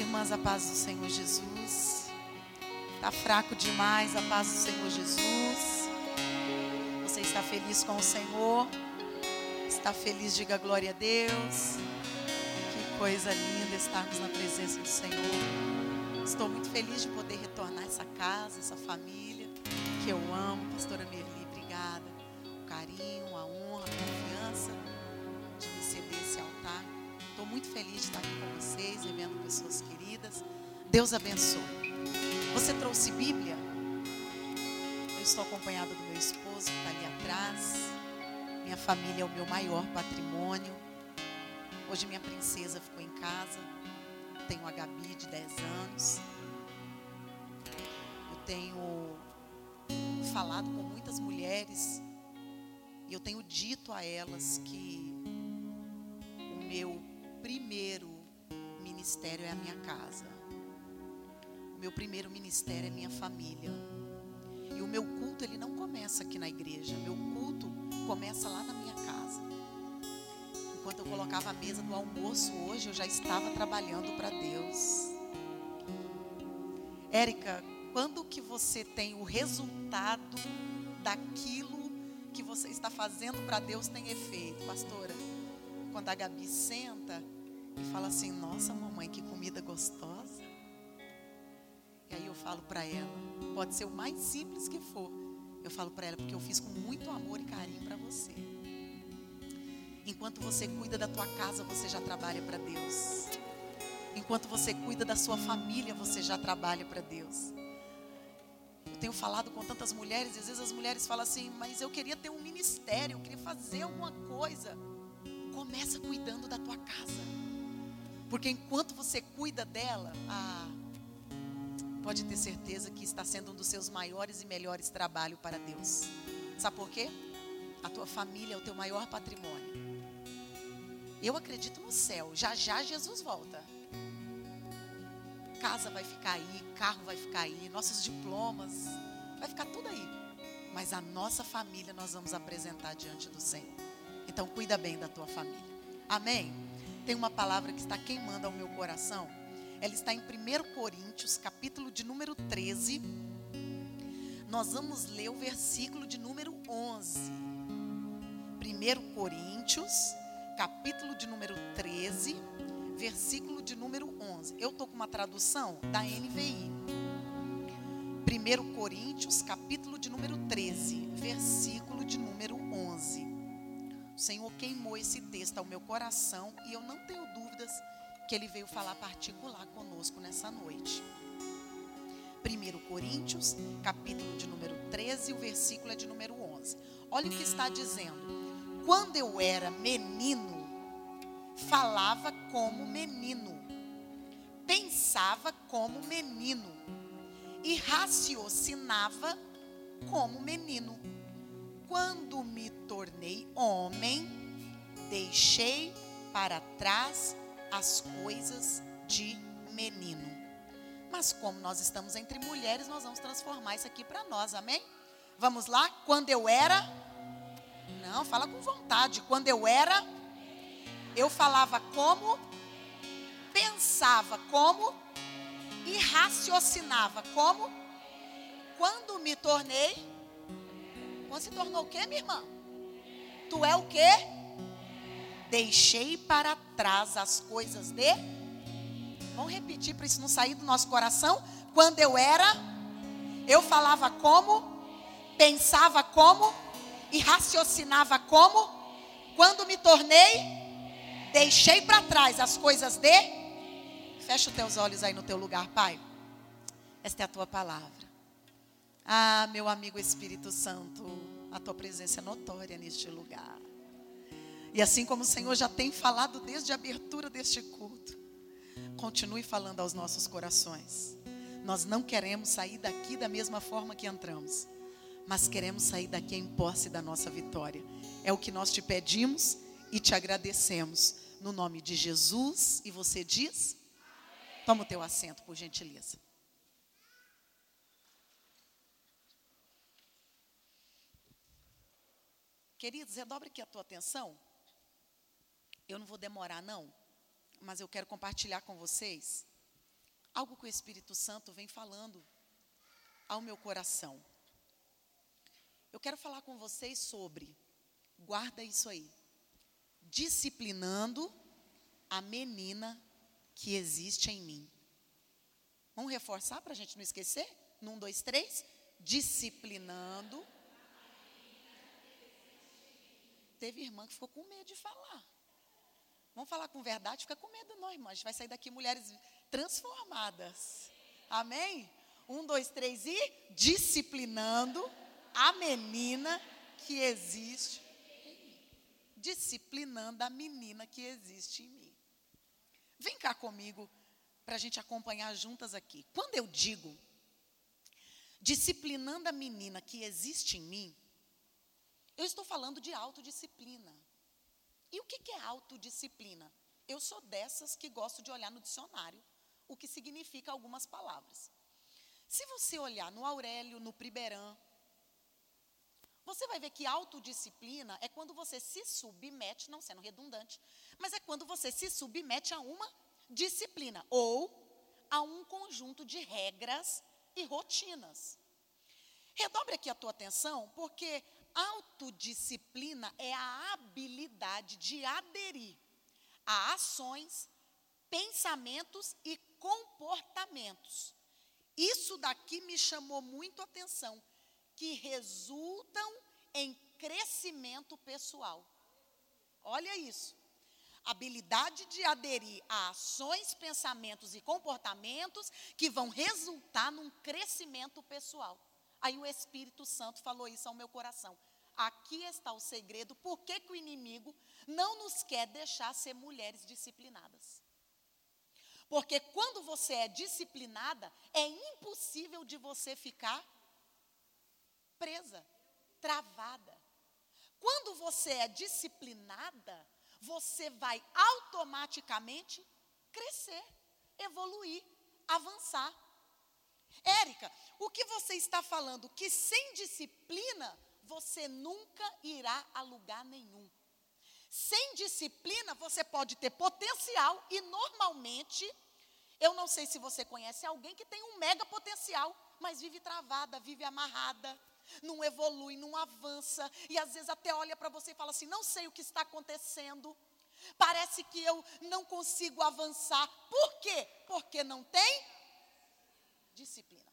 irmãs, a paz do Senhor Jesus. Está fraco demais a paz do Senhor Jesus. Você está feliz com o Senhor? Está feliz? Diga glória a Deus. Que coisa linda estarmos na presença do Senhor. Estou muito feliz de poder retornar essa casa, essa família que eu amo. Pastora Merli, obrigada. O carinho, a honra, a confiança de me ceder esse altar. Estou muito feliz de estar aqui com Deus abençoe. Você trouxe Bíblia? Eu estou acompanhada do meu esposo que está ali atrás. Minha família é o meu maior patrimônio. Hoje minha princesa ficou em casa. Tenho a Gabi de 10 anos. Eu tenho falado com muitas mulheres e eu tenho dito a elas que o meu primeiro ministério é a minha casa. O meu primeiro ministério é minha família. E o meu culto ele não começa aqui na igreja. Meu culto começa lá na minha casa. Enquanto eu colocava a mesa do almoço hoje, eu já estava trabalhando para Deus. Érica, quando que você tem o resultado daquilo que você está fazendo para Deus tem efeito, pastora? Quando a Gabi senta e fala assim: "Nossa, mamãe, que comida gostosa". E aí eu falo para ela, pode ser o mais simples que for. Eu falo para ela porque eu fiz com muito amor e carinho para você. Enquanto você cuida da tua casa, você já trabalha para Deus. Enquanto você cuida da sua família, você já trabalha para Deus. Eu tenho falado com tantas mulheres, e às vezes as mulheres falam assim: "Mas eu queria ter um ministério, eu queria fazer alguma coisa". Começa cuidando da tua casa. Porque enquanto você cuida dela, ah, pode ter certeza que está sendo um dos seus maiores e melhores trabalhos para Deus. Sabe por quê? A tua família é o teu maior patrimônio. Eu acredito no céu. Já já Jesus volta. Casa vai ficar aí, carro vai ficar aí, nossos diplomas, vai ficar tudo aí. Mas a nossa família nós vamos apresentar diante do Senhor. Então cuida bem da tua família. Amém? Tem uma palavra que está queimando ao meu coração. Ela está em 1 Coríntios, capítulo de número 13. Nós vamos ler o versículo de número 11. 1 Coríntios, capítulo de número 13, versículo de número 11. Eu estou com uma tradução da NVI. 1 Coríntios, capítulo de número 13, versículo de número 11. O Senhor queimou esse texto ao meu coração e eu não tenho dúvidas que Ele veio falar particular conosco nessa noite. 1 Coríntios, capítulo de número 13, o versículo é de número 11. Olha o que está dizendo. Quando eu era menino, falava como menino, pensava como menino e raciocinava como menino. Quando me tornei homem, deixei para trás as coisas de menino. Mas como nós estamos entre mulheres, nós vamos transformar isso aqui para nós, amém? Vamos lá? Quando eu era. Não, fala com vontade. Quando eu era, eu falava como, pensava como e raciocinava como. Quando me tornei. Quando se tornou o quê, minha irmã? Tu é o quê? Deixei para trás as coisas de. Vamos repetir para isso não sair do nosso coração. Quando eu era, eu falava como pensava como e raciocinava como quando me tornei, deixei para trás as coisas de. Fecha os teus olhos aí no teu lugar, Pai. Esta é a tua palavra. Ah, meu amigo Espírito Santo, a tua presença é notória neste lugar. E assim como o Senhor já tem falado desde a abertura deste culto, continue falando aos nossos corações. Nós não queremos sair daqui da mesma forma que entramos, mas queremos sair daqui em posse da nossa vitória. É o que nós te pedimos e te agradecemos. No nome de Jesus. E você diz? Toma o teu assento, por gentileza. Queridos, redobre aqui a tua atenção. Eu não vou demorar, não, mas eu quero compartilhar com vocês algo que o Espírito Santo vem falando ao meu coração. Eu quero falar com vocês sobre, guarda isso aí, disciplinando a menina que existe em mim. Vamos reforçar para a gente não esquecer? Num, dois, três. Disciplinando Teve irmã que ficou com medo de falar. Vamos falar com verdade? Fica com medo, não, irmã. A gente vai sair daqui mulheres transformadas. Amém? Um, dois, três e disciplinando a menina que existe em mim. Disciplinando a menina que existe em mim. Vem cá comigo para a gente acompanhar juntas aqui. Quando eu digo disciplinando a menina que existe em mim, eu estou falando de autodisciplina. E o que é autodisciplina? Eu sou dessas que gosto de olhar no dicionário o que significa algumas palavras. Se você olhar no Aurélio, no Priberan, você vai ver que autodisciplina é quando você se submete, não sendo redundante, mas é quando você se submete a uma disciplina ou a um conjunto de regras e rotinas. Redobre aqui a tua atenção, porque Autodisciplina é a habilidade de aderir a ações, pensamentos e comportamentos. Isso daqui me chamou muito atenção, que resultam em crescimento pessoal. Olha isso. Habilidade de aderir a ações, pensamentos e comportamentos que vão resultar num crescimento pessoal. Aí o Espírito Santo falou isso ao meu coração. Aqui está o segredo, por que, o inimigo não nos quer deixar ser mulheres disciplinadas? Porque quando você é disciplinada, é impossível de você ficar presa, travada. Quando você é disciplinada, você vai automaticamente crescer, evoluir, avançar. Érica, o que você está falando? Que sem disciplina você nunca irá a lugar nenhum. Sem disciplina você pode ter potencial e normalmente, eu não sei se você conhece alguém que tem um mega potencial, mas vive travada, vive amarrada, não evolui, não avança e às vezes até olha para você e fala assim: "Não sei o que está acontecendo". Parece que eu não consigo avançar. Por quê? Porque não tem disciplina.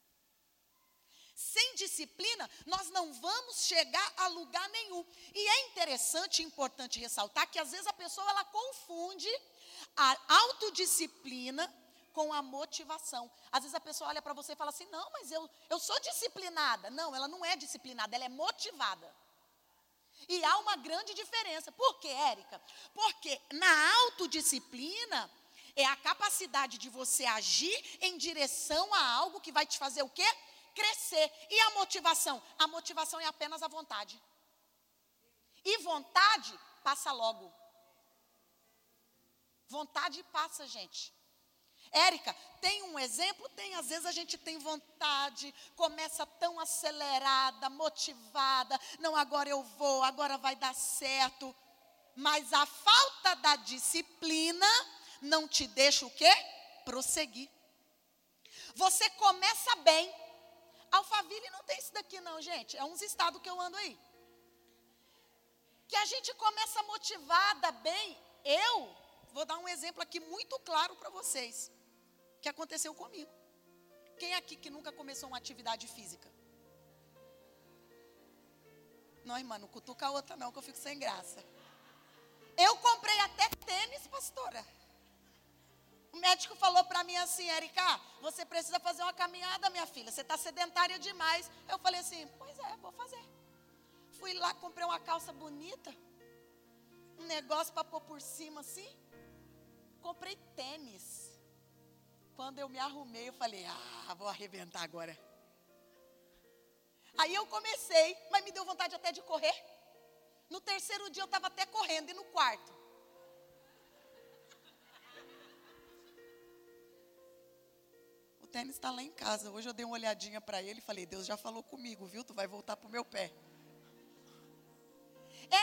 Sem disciplina, nós não vamos chegar a lugar nenhum. E é interessante e importante ressaltar que às vezes a pessoa ela confunde a autodisciplina com a motivação. Às vezes a pessoa olha para você e fala assim: "Não, mas eu eu sou disciplinada". Não, ela não é disciplinada, ela é motivada. E há uma grande diferença. Por quê, Érica? Porque na autodisciplina é a capacidade de você agir em direção a algo que vai te fazer o quê? Crescer. E a motivação? A motivação é apenas a vontade. E vontade passa logo. Vontade passa, gente. Érica, tem um exemplo? Tem, às vezes a gente tem vontade, começa tão acelerada, motivada, não, agora eu vou, agora vai dar certo. Mas a falta da disciplina não te deixa o quê? Prosseguir. Você começa bem, Alphaville não tem isso daqui não, gente. É uns estados que eu ando aí. Que a gente começa motivada bem. Eu vou dar um exemplo aqui muito claro para vocês. Que aconteceu comigo. Quem aqui que nunca começou uma atividade física? Não, irmã, não cutuca a outra não, que eu fico sem graça. Eu comprei até tênis, pastora. O médico falou para mim assim, Erika, você precisa fazer uma caminhada, minha filha. Você está sedentária demais. Eu falei assim, pois é, vou fazer. Fui lá, comprei uma calça bonita, um negócio para pôr por cima assim. Comprei tênis. Quando eu me arrumei, eu falei, ah, vou arrebentar agora. Aí eu comecei, mas me deu vontade até de correr. No terceiro dia eu estava até correndo, e no quarto. Tênis está lá em casa. Hoje eu dei uma olhadinha para ele e falei: Deus já falou comigo, viu? Tu vai voltar para o meu pé.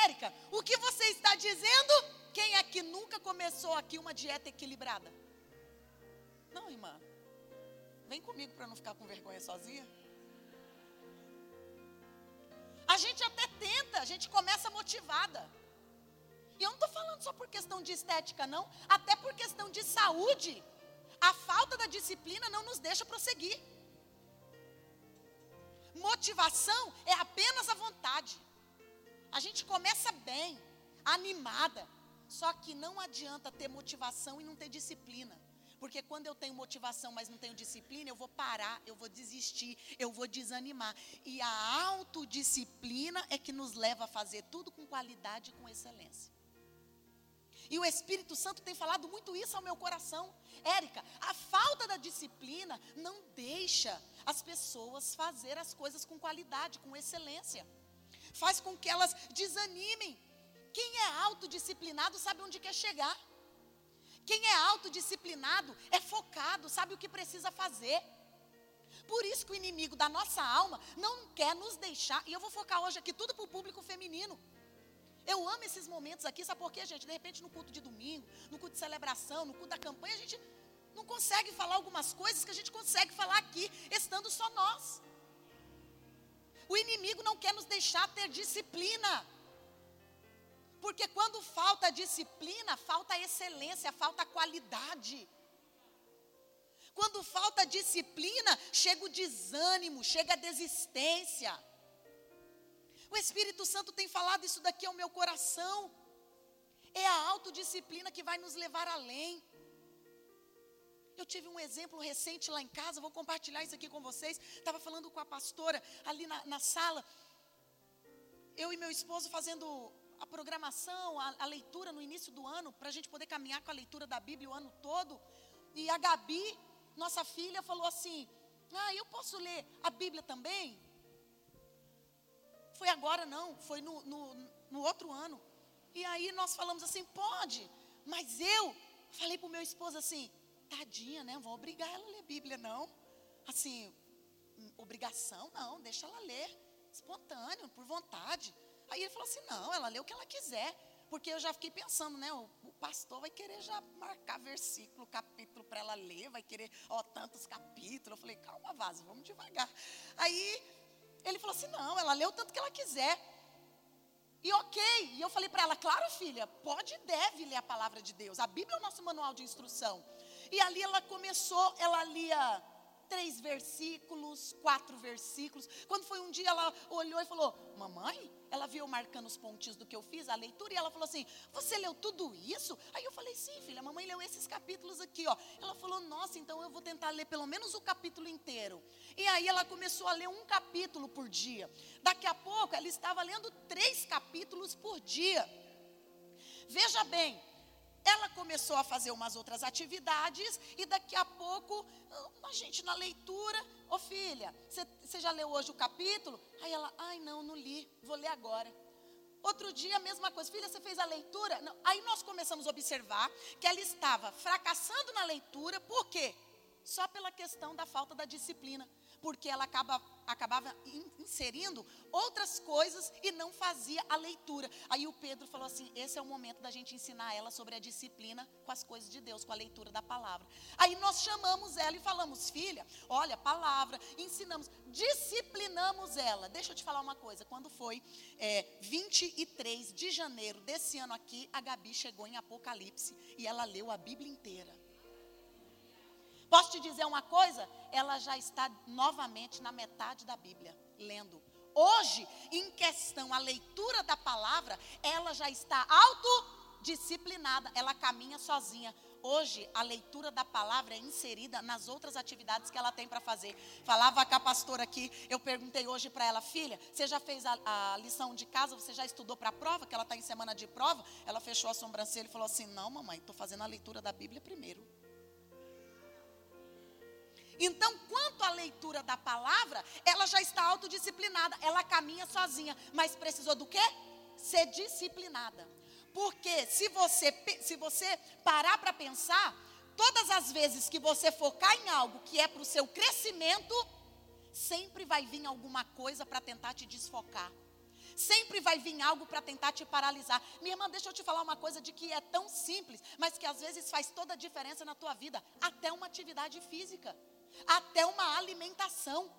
Érica, o que você está dizendo? Quem é que nunca começou aqui uma dieta equilibrada? Não, irmã. Vem comigo para não ficar com vergonha sozinha. A gente até tenta, a gente começa motivada. E eu não estou falando só por questão de estética, não. Até por questão de saúde. A falta da disciplina não nos deixa prosseguir. Motivação é apenas a vontade. A gente começa bem, animada. Só que não adianta ter motivação e não ter disciplina. Porque quando eu tenho motivação, mas não tenho disciplina, eu vou parar, eu vou desistir, eu vou desanimar. E a autodisciplina é que nos leva a fazer tudo com qualidade e com excelência. E o Espírito Santo tem falado muito isso ao meu coração. Érica, a falta da disciplina não deixa as pessoas fazer as coisas com qualidade, com excelência. Faz com que elas desanimem. Quem é autodisciplinado sabe onde quer chegar. Quem é autodisciplinado é focado, sabe o que precisa fazer. Por isso que o inimigo da nossa alma não quer nos deixar. E eu vou focar hoje aqui tudo para o público feminino. Eu amo esses momentos aqui, sabe por quê, gente? De repente, no culto de domingo, no culto de celebração, no culto da campanha, a gente não consegue falar algumas coisas que a gente consegue falar aqui, estando só nós. O inimigo não quer nos deixar ter disciplina. Porque quando falta disciplina, falta excelência, falta qualidade. Quando falta disciplina, chega o desânimo, chega a desistência. O Espírito Santo tem falado isso daqui ao meu coração. É a autodisciplina que vai nos levar além. Eu tive um exemplo recente lá em casa, vou compartilhar isso aqui com vocês. Estava falando com a pastora ali na, na sala. Eu e meu esposo fazendo a programação, a, a leitura no início do ano, para a gente poder caminhar com a leitura da Bíblia o ano todo. E a Gabi, nossa filha, falou assim: Ah, eu posso ler a Bíblia também? Foi agora não, foi no, no, no outro ano. E aí nós falamos assim: pode, mas eu falei para o meu esposo assim: tadinha, né? Vou obrigar ela a ler Bíblia, não. Assim, obrigação, não, deixa ela ler, espontâneo, por vontade. Aí ele falou assim: não, ela lê o que ela quiser. Porque eu já fiquei pensando, né? O, o pastor vai querer já marcar versículo, capítulo para ela ler, vai querer, ó, tantos capítulos. Eu falei, calma, vaso, vamos devagar. Aí ele falou assim: não, ela lê o tanto que ela quiser. E ok, e eu falei para ela, claro, filha, pode e deve ler a palavra de Deus. A Bíblia é o nosso manual de instrução. E ali ela começou, ela lia três versículos, quatro versículos. Quando foi um dia, ela olhou e falou: Mamãe, ela viu marcando os pontinhos do que eu fiz, a leitura, e ela falou assim: Você leu tudo isso? Aí eu falei: Sim, filha, a mamãe leu esses capítulos aqui, ó. Ela falou: Nossa, então eu vou tentar ler pelo menos o capítulo inteiro. E aí ela começou a ler um capítulo por dia. Daqui a pouco, ela estava lendo três capítulos por dia. Veja bem, ela começou a fazer umas outras atividades e daqui a pouco, a gente na leitura, ô filha, você já leu hoje o capítulo? Aí ela, ai não, não li, vou ler agora. Outro dia a mesma coisa, filha, você fez a leitura? Não. Aí nós começamos a observar que ela estava fracassando na leitura, por quê? Só pela questão da falta da disciplina porque ela acaba, acabava inserindo outras coisas e não fazia a leitura. Aí o Pedro falou assim: esse é o momento da gente ensinar ela sobre a disciplina com as coisas de Deus, com a leitura da palavra. Aí nós chamamos ela e falamos: filha, olha, palavra, ensinamos, disciplinamos ela. Deixa eu te falar uma coisa: quando foi é, 23 de janeiro desse ano aqui, a Gabi chegou em Apocalipse e ela leu a Bíblia inteira. Posso te dizer uma coisa? Ela já está novamente na metade da Bíblia, lendo. Hoje, em questão a leitura da palavra, ela já está autodisciplinada, ela caminha sozinha. Hoje, a leitura da palavra é inserida nas outras atividades que ela tem para fazer. Falava com a pastora aqui, eu perguntei hoje para ela, filha, você já fez a, a, lição de casa? Você já estudou para a prova? Que ela está em semana de prova? Ela fechou a sobrancelha e falou assim: Não, mamãe, estou fazendo a leitura da Bíblia primeiro. Então, quanto à leitura da palavra, ela já está autodisciplinada, ela caminha sozinha, mas precisou do quê? Ser disciplinada. Porque se você, se você parar para pensar, todas as vezes que você focar em algo que é para o seu crescimento, sempre vai vir alguma coisa para tentar te desfocar. Sempre vai vir algo para tentar te paralisar. Minha irmã, deixa eu te falar uma coisa de que é tão simples, mas que às vezes faz toda a diferença na tua vida. Até uma atividade física, até uma alimentação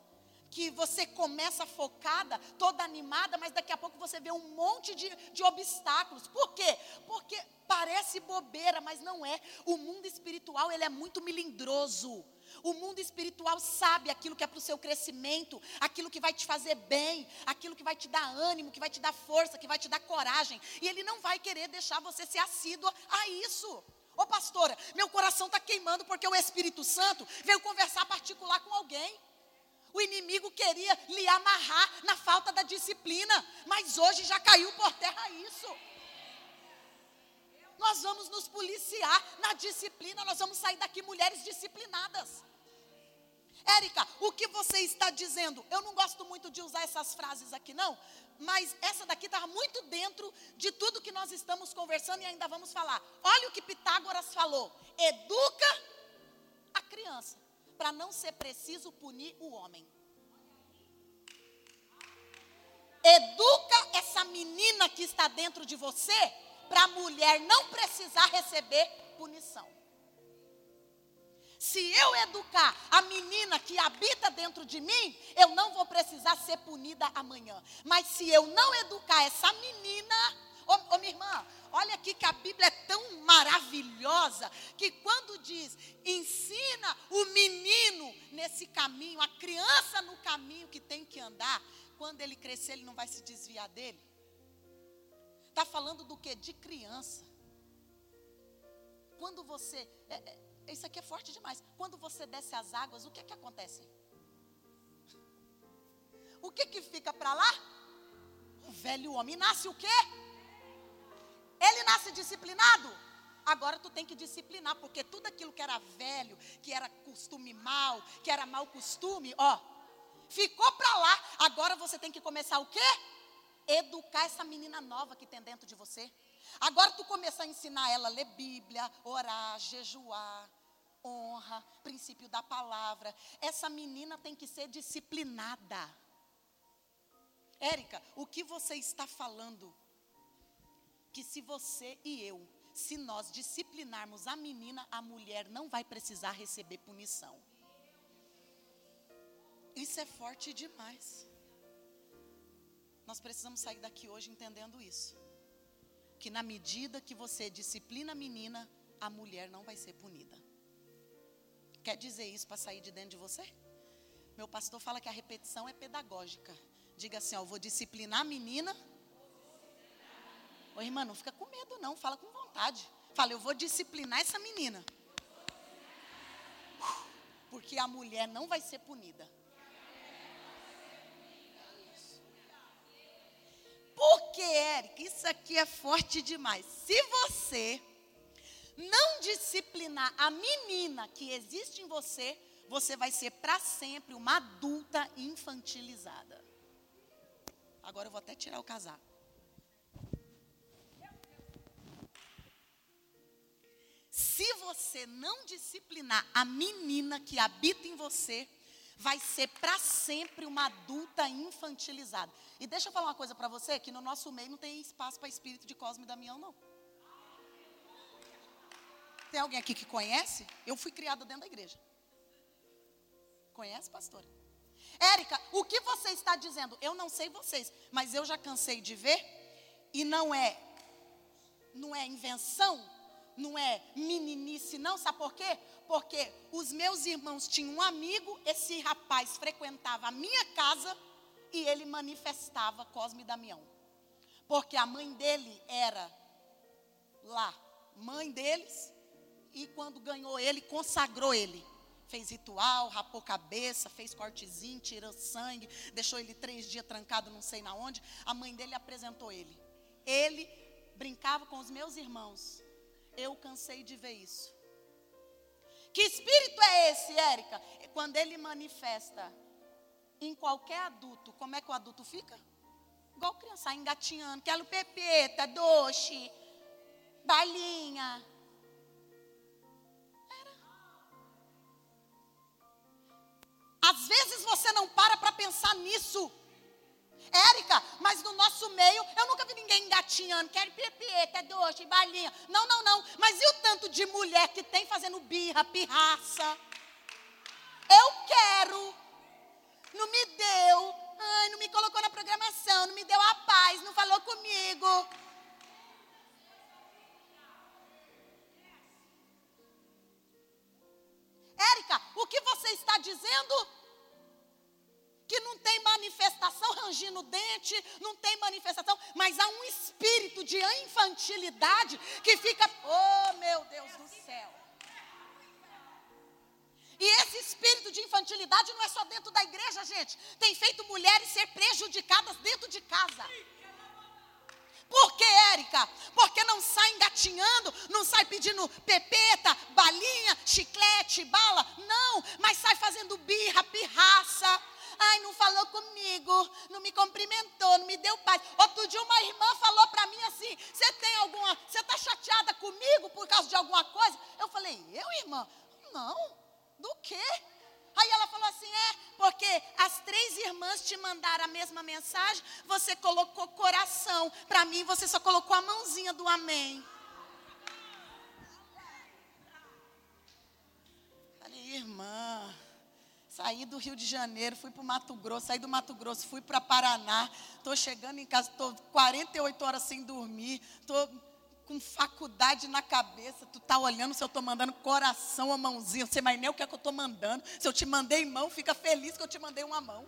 que você começa focada, toda animada, mas daqui a pouco você vê um monte de, de obstáculos. Por quê? Porque parece bobeira, mas não é. O mundo espiritual, ele é muito melindroso. O mundo espiritual sabe aquilo que é para o seu crescimento, aquilo que vai te fazer bem, aquilo que vai te dar ânimo, que vai te dar força, que vai te dar coragem. E ele não vai querer deixar você ser assídua a isso. Ô pastora, meu coração está queimando porque o Espírito Santo veio conversar particular com alguém. O inimigo queria lhe amarrar na falta da disciplina, mas hoje já caiu por terra isso. Nós vamos nos policiar na disciplina, nós vamos sair daqui mulheres disciplinadas. Érica, o que você está dizendo? Eu não gosto muito de usar essas frases aqui, não, mas essa daqui está muito dentro de tudo que nós estamos conversando e ainda vamos falar. Olha o que Pitágoras falou: educa a criança para não ser preciso punir o homem. Educa essa menina que está dentro de você para a mulher não precisar receber punição. Se eu educar a menina que habita dentro de mim, eu não vou precisar ser punida amanhã. Mas se eu não educar essa menina, Ô, ô, minha irmã, olha aqui que a Bíblia é tão maravilhosa que quando diz ensina o menino nesse caminho, a criança no caminho que tem que andar, quando ele crescer ele não vai se desviar dele. Está falando do que? De criança. Quando você. É, é, isso aqui é forte demais. Quando você desce as águas, o que é que acontece? O que que fica para lá? O velho homem nasce o quê? Ele nasce disciplinado. Agora tu tem que disciplinar, porque tudo aquilo que era velho, que era costume mal, que era mau costume, ó, ficou para lá. Agora você tem que começar o quê? Educar essa menina nova que tem dentro de você. Agora tu começa a ensinar ela a ler Bíblia, orar, jejuar, honra, princípio da palavra. Essa menina tem que ser disciplinada. Érica, o que você está falando que se você e eu, se nós disciplinarmos a menina, a mulher não vai precisar receber punição. Isso é forte demais. Nós precisamos sair daqui hoje entendendo isso. Que na medida que você disciplina a menina, a mulher não vai ser punida. Quer dizer isso para sair de dentro de você? Meu pastor fala que a repetição é pedagógica. Diga assim: ó, eu vou disciplinar a menina Ô, irmã, não fica com medo, não. Fala com vontade. Fala, eu vou disciplinar essa menina. Porque a mulher não vai ser punida. Eric, isso aqui é forte demais. Se você não disciplinar a menina que existe em você, você vai ser para sempre uma adulta infantilizada. Agora eu vou até tirar o casaco. Se você não disciplinar a menina que habita em você, vai ser para sempre uma adulta infantilizada. E deixa eu falar uma coisa para você, que no nosso meio não tem espaço para espírito de Cosme e Damião, não. Tem alguém aqui que conhece? Eu fui criada dentro da igreja. Conhece, pastora? Érica, o que você está dizendo? Eu não sei vocês, mas eu já cansei de ver e não é não é invenção não é meninice, não, sabe por quê? Porque os meus irmãos tinham um amigo, esse rapaz frequentava a minha casa e ele manifestava Cosme e Damião. Porque a mãe dele era lá, mãe deles, e quando ganhou ele, consagrou ele. Fez ritual, rapou cabeça, fez cortezinho, tirou sangue, deixou ele três dias trancado não sei na onde. A mãe dele apresentou ele. Ele brincava com os meus irmãos. Eu cansei de ver isso. Que espírito é esse, Érica? Quando ele manifesta em qualquer adulto, como é que o adulto fica? Igual criança, engatinhando, quero pepeta, doce, balinha. Era. Às vezes você não para para pensar nisso. Érica, mas no nosso meio, eu nunca vi ninguém engatinhando, quero pepeta, doce, balinha. Não, não, não. Mas e o tanto de mulher que tem fazendo birra, pirraça? Eu quero. Não me deu. Ai, não me colocou na programação, não me deu a paz, não falou comigo. Érica, o que você está dizendo? Que não tem manifestação rangindo o dente, não tem manifestação, mas há um espírito de infantilidade que fica, oh meu Deus do céu. E esse espírito de infantilidade não é só dentro da igreja, gente. Tem feito mulheres ser prejudicadas dentro de casa. Por que, Érica? Porque não sai engatinhando, não sai pedindo pepeta, balinha, chiclete, bala. Não, mas sai fazendo birra, pirraça Ai, não falou comigo, não me cumprimentou, não me deu paz. Outro dia uma irmã falou para mim assim: "Você tem alguma, você está chateada comigo por causa de alguma coisa?" Eu falei: "Eu, irmã? Não. Do quê?" Aí ela falou assim: é, porque as três irmãs te mandaram a mesma mensagem, você colocou coração. Para mim, você só colocou a mãozinha do amém. Falei, irmã, Saí do Rio de Janeiro, fui para o Mato Grosso, saí do Mato Grosso, fui para Paraná. Estou chegando em casa, estou 48 horas sem dormir, estou com faculdade na cabeça. Tu tá olhando se eu estou mandando coração ou mãozinha. Você vai nem o que é que eu estou mandando. Se eu te mandei mão, fica feliz que eu te mandei uma mão.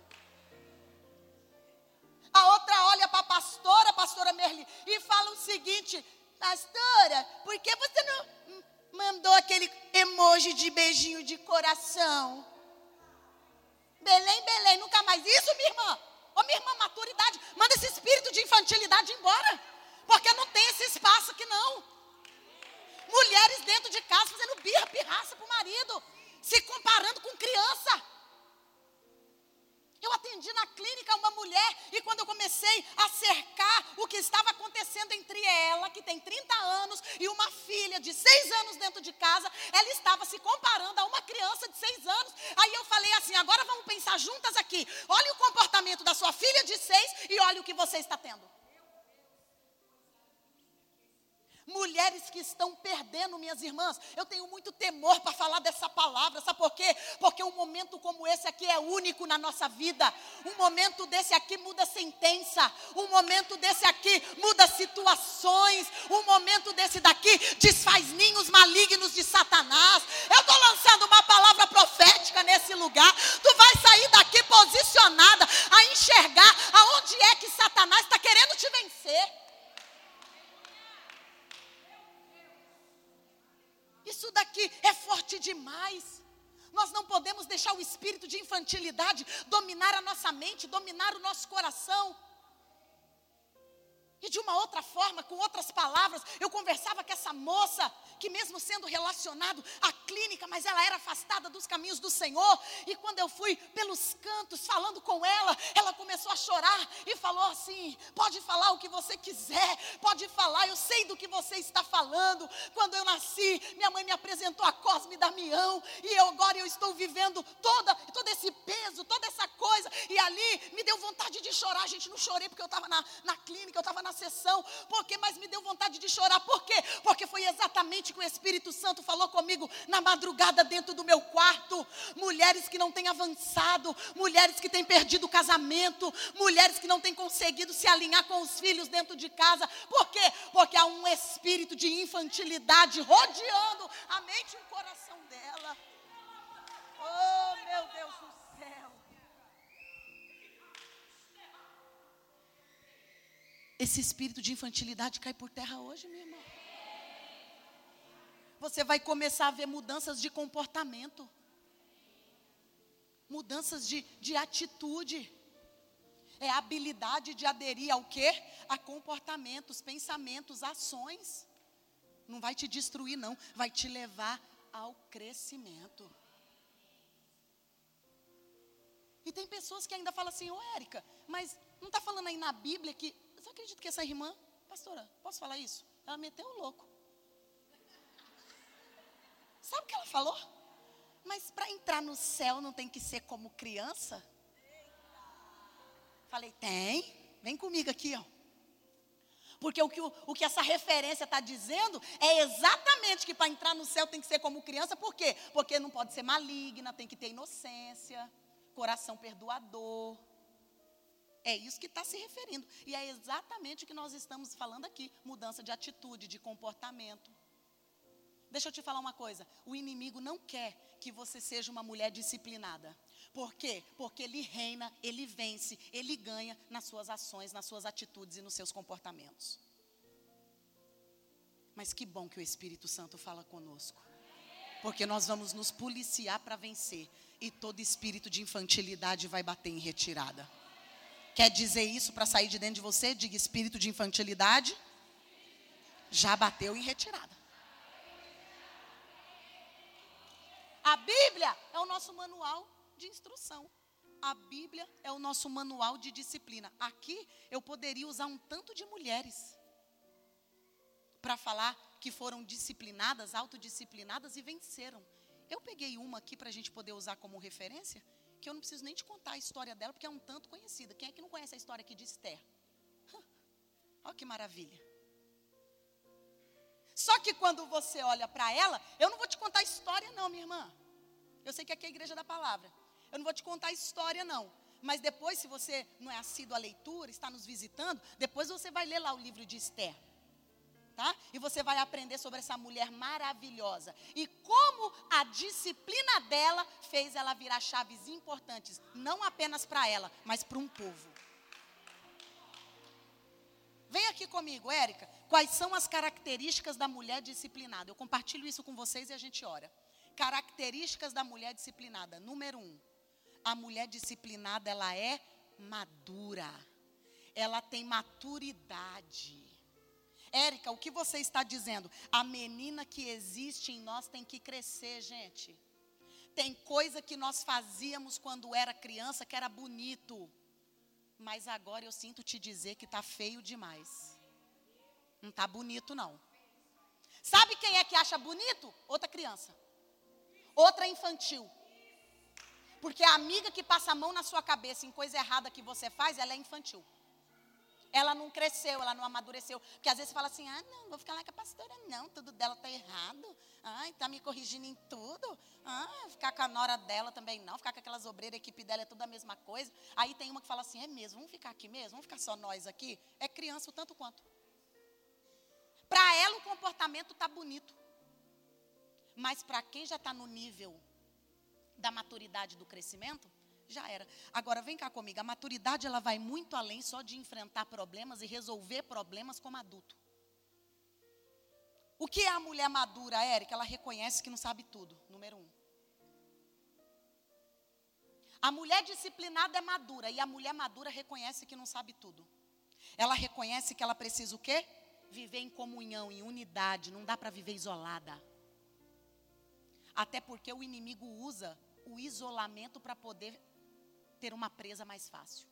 A outra olha para a pastora, pastora Merli, e fala o seguinte: Pastora, por que você não mandou aquele emoji de beijinho de coração? Belém, Belém, nunca mais. Isso, minha irmã. Ô, minha irmã, maturidade. Manda esse espírito de infantilidade embora. Porque não tem esse espaço aqui, não. Mulheres dentro de casa fazendo birra, pirraça para o marido. Se comparando com criança. Eu atendi na clínica uma mulher e quando eu comecei a cercar o que estava acontecendo entre ela, que tem 30 anos, e uma filha de 6 anos dentro de casa, ela estava se comparando a uma criança de 6 anos. Aí eu falei assim: agora vamos pensar juntas aqui. Olha o comportamento da sua filha de 6 e olha o que você está tendo. Mulheres que estão perdendo, minhas irmãs. Eu tenho muito temor para falar dessa palavra. Sabe por quê? Porque um momento como esse aqui é único na nossa vida. Um momento desse aqui muda sentença. Um momento desse aqui muda situações. Um momento desse daqui desfaz ninhos malignos de Satanás. Eu estou lançando uma palavra profética nesse lugar. Tu vai sair daqui posicionada a enxergar aonde é que Satanás está querendo te vencer. Isso daqui é forte demais. Nós não podemos deixar o espírito de infantilidade dominar a nossa mente, dominar o nosso coração. E de uma outra forma, com outras palavras, eu conversava com essa moça, que mesmo sendo relacionado à clínica, mas ela era afastada dos caminhos do Senhor. E quando eu fui pelos cantos falando com ela, ela começou a chorar e falou assim: pode falar o que você quiser, pode falar, eu sei do que você está falando. Quando eu nasci, minha mãe me apresentou a Cosme Damião, e eu agora eu estou vivendo toda, todo esse peso, toda essa coisa. E ali me deu vontade de chorar. Gente, não chorei porque eu estava na, na clínica, eu estava na sessão, porque mas me deu vontade de chorar. Por quê? Porque foi exatamente que o Espírito Santo falou comigo na madrugada dentro do meu quarto. Mulheres que não têm avançado, mulheres que têm perdido o casamento, mulheres que não têm conseguido se alinhar com os filhos dentro de casa. Por quê? Porque há um espírito de infantilidade rodeando a mente e o coração dela. Oh, meu Deus do céu. Esse espírito de infantilidade cai por terra hoje, minha irmã. Você vai começar a ver mudanças de comportamento, mudanças de, de atitude. É a habilidade de aderir ao quê? A comportamentos, pensamentos, ações. Não vai te destruir, não. Vai te levar ao crescimento. E tem pessoas que ainda falam assim, ô Érica, mas não está falando aí na Bíblia que. Você acredita que essa irmã, pastora, posso falar isso? Ela meteu o louco. Sabe o que ela falou? Mas para entrar no céu não tem que ser como criança? Falei, tem. Vem comigo aqui, ó. Porque o que, o, que essa referência está dizendo é exatamente que para entrar no céu tem que ser como criança, por quê? Porque não pode ser maligna, tem que ter inocência, coração perdoador. É isso que está se referindo. E é exatamente o que nós estamos falando aqui: mudança de atitude, de comportamento. Deixa eu te falar uma coisa: o inimigo não quer que você seja uma mulher disciplinada. Por quê? Porque ele reina, ele vence, ele ganha nas suas ações, nas suas atitudes e nos seus comportamentos. Mas que bom que o Espírito Santo fala conosco. Porque nós vamos nos policiar para vencer. E todo espírito de infantilidade vai bater em retirada. Quer dizer isso para sair de dentro de você? Diga espírito de infantilidade. Já bateu em retirada. A Bíblia é o nosso manual de instrução. A Bíblia é o nosso manual de disciplina. Aqui eu poderia usar um tanto de mulheres para falar que foram disciplinadas, autodisciplinadas e venceram. Eu peguei uma aqui para a gente poder usar como referência, que eu não preciso nem te contar a história dela, porque é um tanto conhecida. Quem é que não conhece a história aqui de Esther? Olha que maravilha. Só que quando você olha para ela, eu não vou te contar a história, não, minha irmã. Eu sei que aqui é a igreja da palavra. Eu não vou te contar a história, não. Mas depois, se você não é assíduo à leitura, está nos visitando, depois você vai ler lá o livro de Esther. Tá? E você vai aprender sobre essa mulher maravilhosa. E como a disciplina dela fez ela virar chaves importantes, não apenas para ela, mas para um povo. Vem aqui comigo, Érica. Quais são as características da mulher disciplinada? Eu compartilho isso com vocês e a gente ora. Características da mulher disciplinada. Número um, a mulher disciplinada ela é madura. Ela tem maturidade. Érica, o que você está dizendo? A menina que existe em nós tem que crescer, gente. Tem coisa que nós fazíamos quando era criança que era bonito. Mas agora eu sinto te dizer que está feio demais. Não está bonito, não. Sabe quem é que acha bonito? Outra criança outra infantil. Porque a amiga que passa a mão na sua cabeça em coisa errada que você faz, ela é infantil. Ela não cresceu, ela não amadureceu. Porque às vezes fala assim: ah, não, vou ficar lá com a pastora, não, tudo dela está errado. Ai, está me corrigindo em tudo. Ah, ficar com a nora dela também não, ficar com aquelas obreiras, a equipe dela é tudo a mesma coisa. Aí tem uma que fala assim: é mesmo, vamos ficar aqui mesmo, vamos ficar só nós aqui. É criança o tanto quanto. Para ela o comportamento está bonito. Mas para quem já está no nível da maturidade do crescimento, já era. Agora vem cá comigo, a maturidade ela vai muito além só de enfrentar problemas e resolver problemas como adulto. O que é a mulher madura, Érica? Ela reconhece que não sabe tudo, número um. A mulher disciplinada é madura e a mulher madura reconhece que não sabe tudo. Ela reconhece que ela precisa o quê? Viver em comunhão, em unidade, não dá para viver isolada. Até porque o inimigo usa o isolamento para poder ter uma presa mais fácil.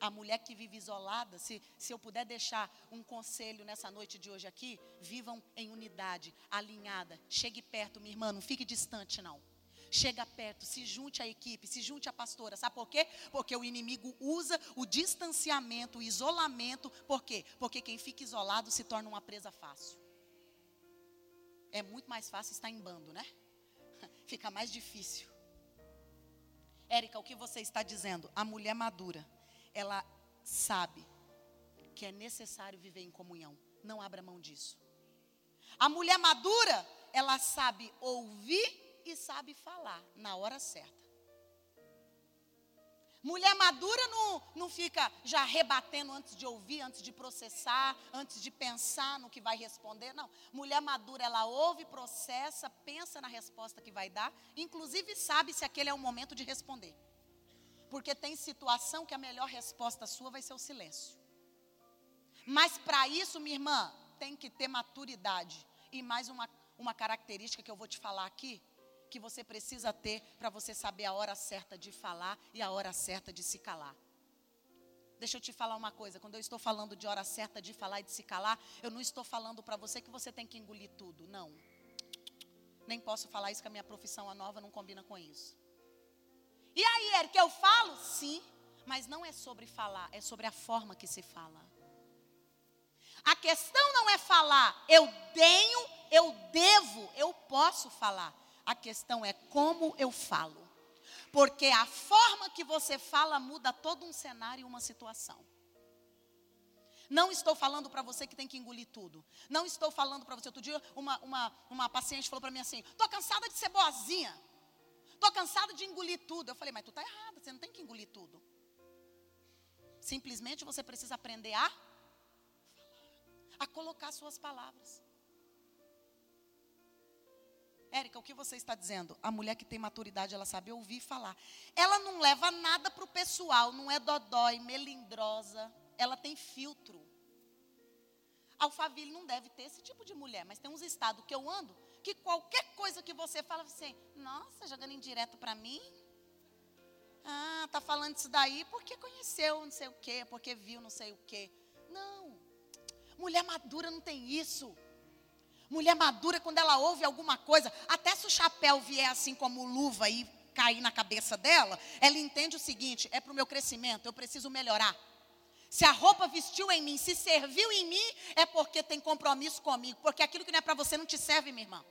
A mulher que vive isolada, se, se eu puder deixar um conselho nessa noite de hoje aqui, vivam em unidade, alinhada. Chegue perto, minha irmã, não fique distante, não. Chega perto, se junte à equipe, se junte à pastora. Sabe por quê? Porque o inimigo usa o distanciamento, o isolamento. Por quê? Porque quem fica isolado se torna uma presa fácil. É muito mais fácil estar em bando, né? fica mais difícil. Érica, o que você está dizendo? A mulher madura, ela sabe que é necessário viver em comunhão. Não abra mão disso. A mulher madura, ela sabe ouvir e sabe falar na hora certa. Mulher madura não, não fica já rebatendo antes de ouvir, antes de processar, antes de pensar no que vai responder. Não. Mulher madura, ela ouve, processa, pensa na resposta que vai dar, inclusive sabe se aquele é o momento de responder. Porque tem situação que a melhor resposta sua vai ser o silêncio. Mas para isso, minha irmã, tem que ter maturidade. E mais uma, uma característica que eu vou te falar aqui, que você precisa ter para você saber a hora certa de falar e a hora certa de se calar. Deixa eu te falar uma coisa, quando eu estou falando de hora certa de falar e de se calar, eu não estou falando para você que você tem que engolir tudo, não. Nem posso falar isso que a minha profissão a nova não combina com isso. E aí, Eric, eu falo? Sim, mas não é sobre falar, é sobre a forma que se fala. A questão não é falar, eu tenho, eu devo, eu posso falar. A questão é como eu falo. Porque a forma que você fala muda todo um cenário e uma situação. Não estou falando para você que tem que engolir tudo. Não estou falando para você. Outro dia, uma, uma, uma paciente falou para mim assim: estou cansada de ser boazinha. Estou cansada de engolir tudo. Eu falei, mas tu está errada, você não tem que engolir tudo. Simplesmente você precisa aprender a a colocar suas palavras. Érica, o que você está dizendo? A mulher que tem maturidade, ela sabe ouvir falar. Ela não leva nada para o pessoal, não é dodói, melindrosa. Ela tem filtro. Alphaville não deve ter esse tipo de mulher, mas tem uns estados que eu ando que qualquer coisa que você fala, você, nossa, jogando indireto para mim. Ah, tá falando isso daí porque conheceu não sei o quê, porque viu não sei o quê. Não. Mulher madura não tem isso. Mulher madura, quando ela ouve alguma coisa, até se o chapéu vier assim como luva e cair na cabeça dela, ela entende o seguinte: é para o meu crescimento, eu preciso melhorar. Se a roupa vestiu em mim, se serviu em mim, é porque tem compromisso comigo. Porque aquilo que não é para você não te serve, minha irmã.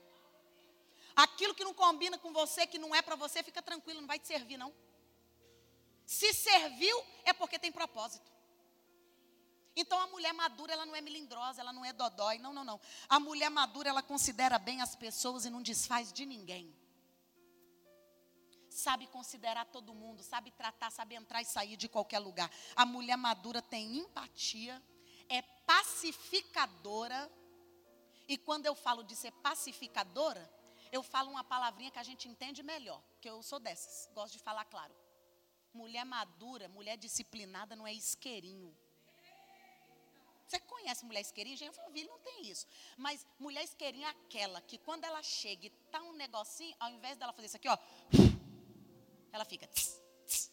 Aquilo que não combina com você, que não é para você, fica tranquilo, não vai te servir, não. Se serviu, é porque tem propósito. Então a mulher madura, ela não é melindrosa, ela não é dodói. Não, não, não. A mulher madura, ela considera bem as pessoas e não desfaz de ninguém. Sabe considerar todo mundo, sabe tratar, sabe entrar e sair de qualquer lugar. A mulher madura tem empatia, é pacificadora. E quando eu falo de ser pacificadora, eu falo uma palavrinha que a gente entende melhor, que eu sou dessas, gosto de falar claro. Mulher madura, mulher disciplinada não é isqueirinho. Você conhece mulher isqueirinha? Gente, Alphaville não tem isso. Mas mulher isqueirinha é aquela que quando ela chega e tá um negocinho, ao invés dela fazer isso aqui, ó, ela fica. Tss, tss,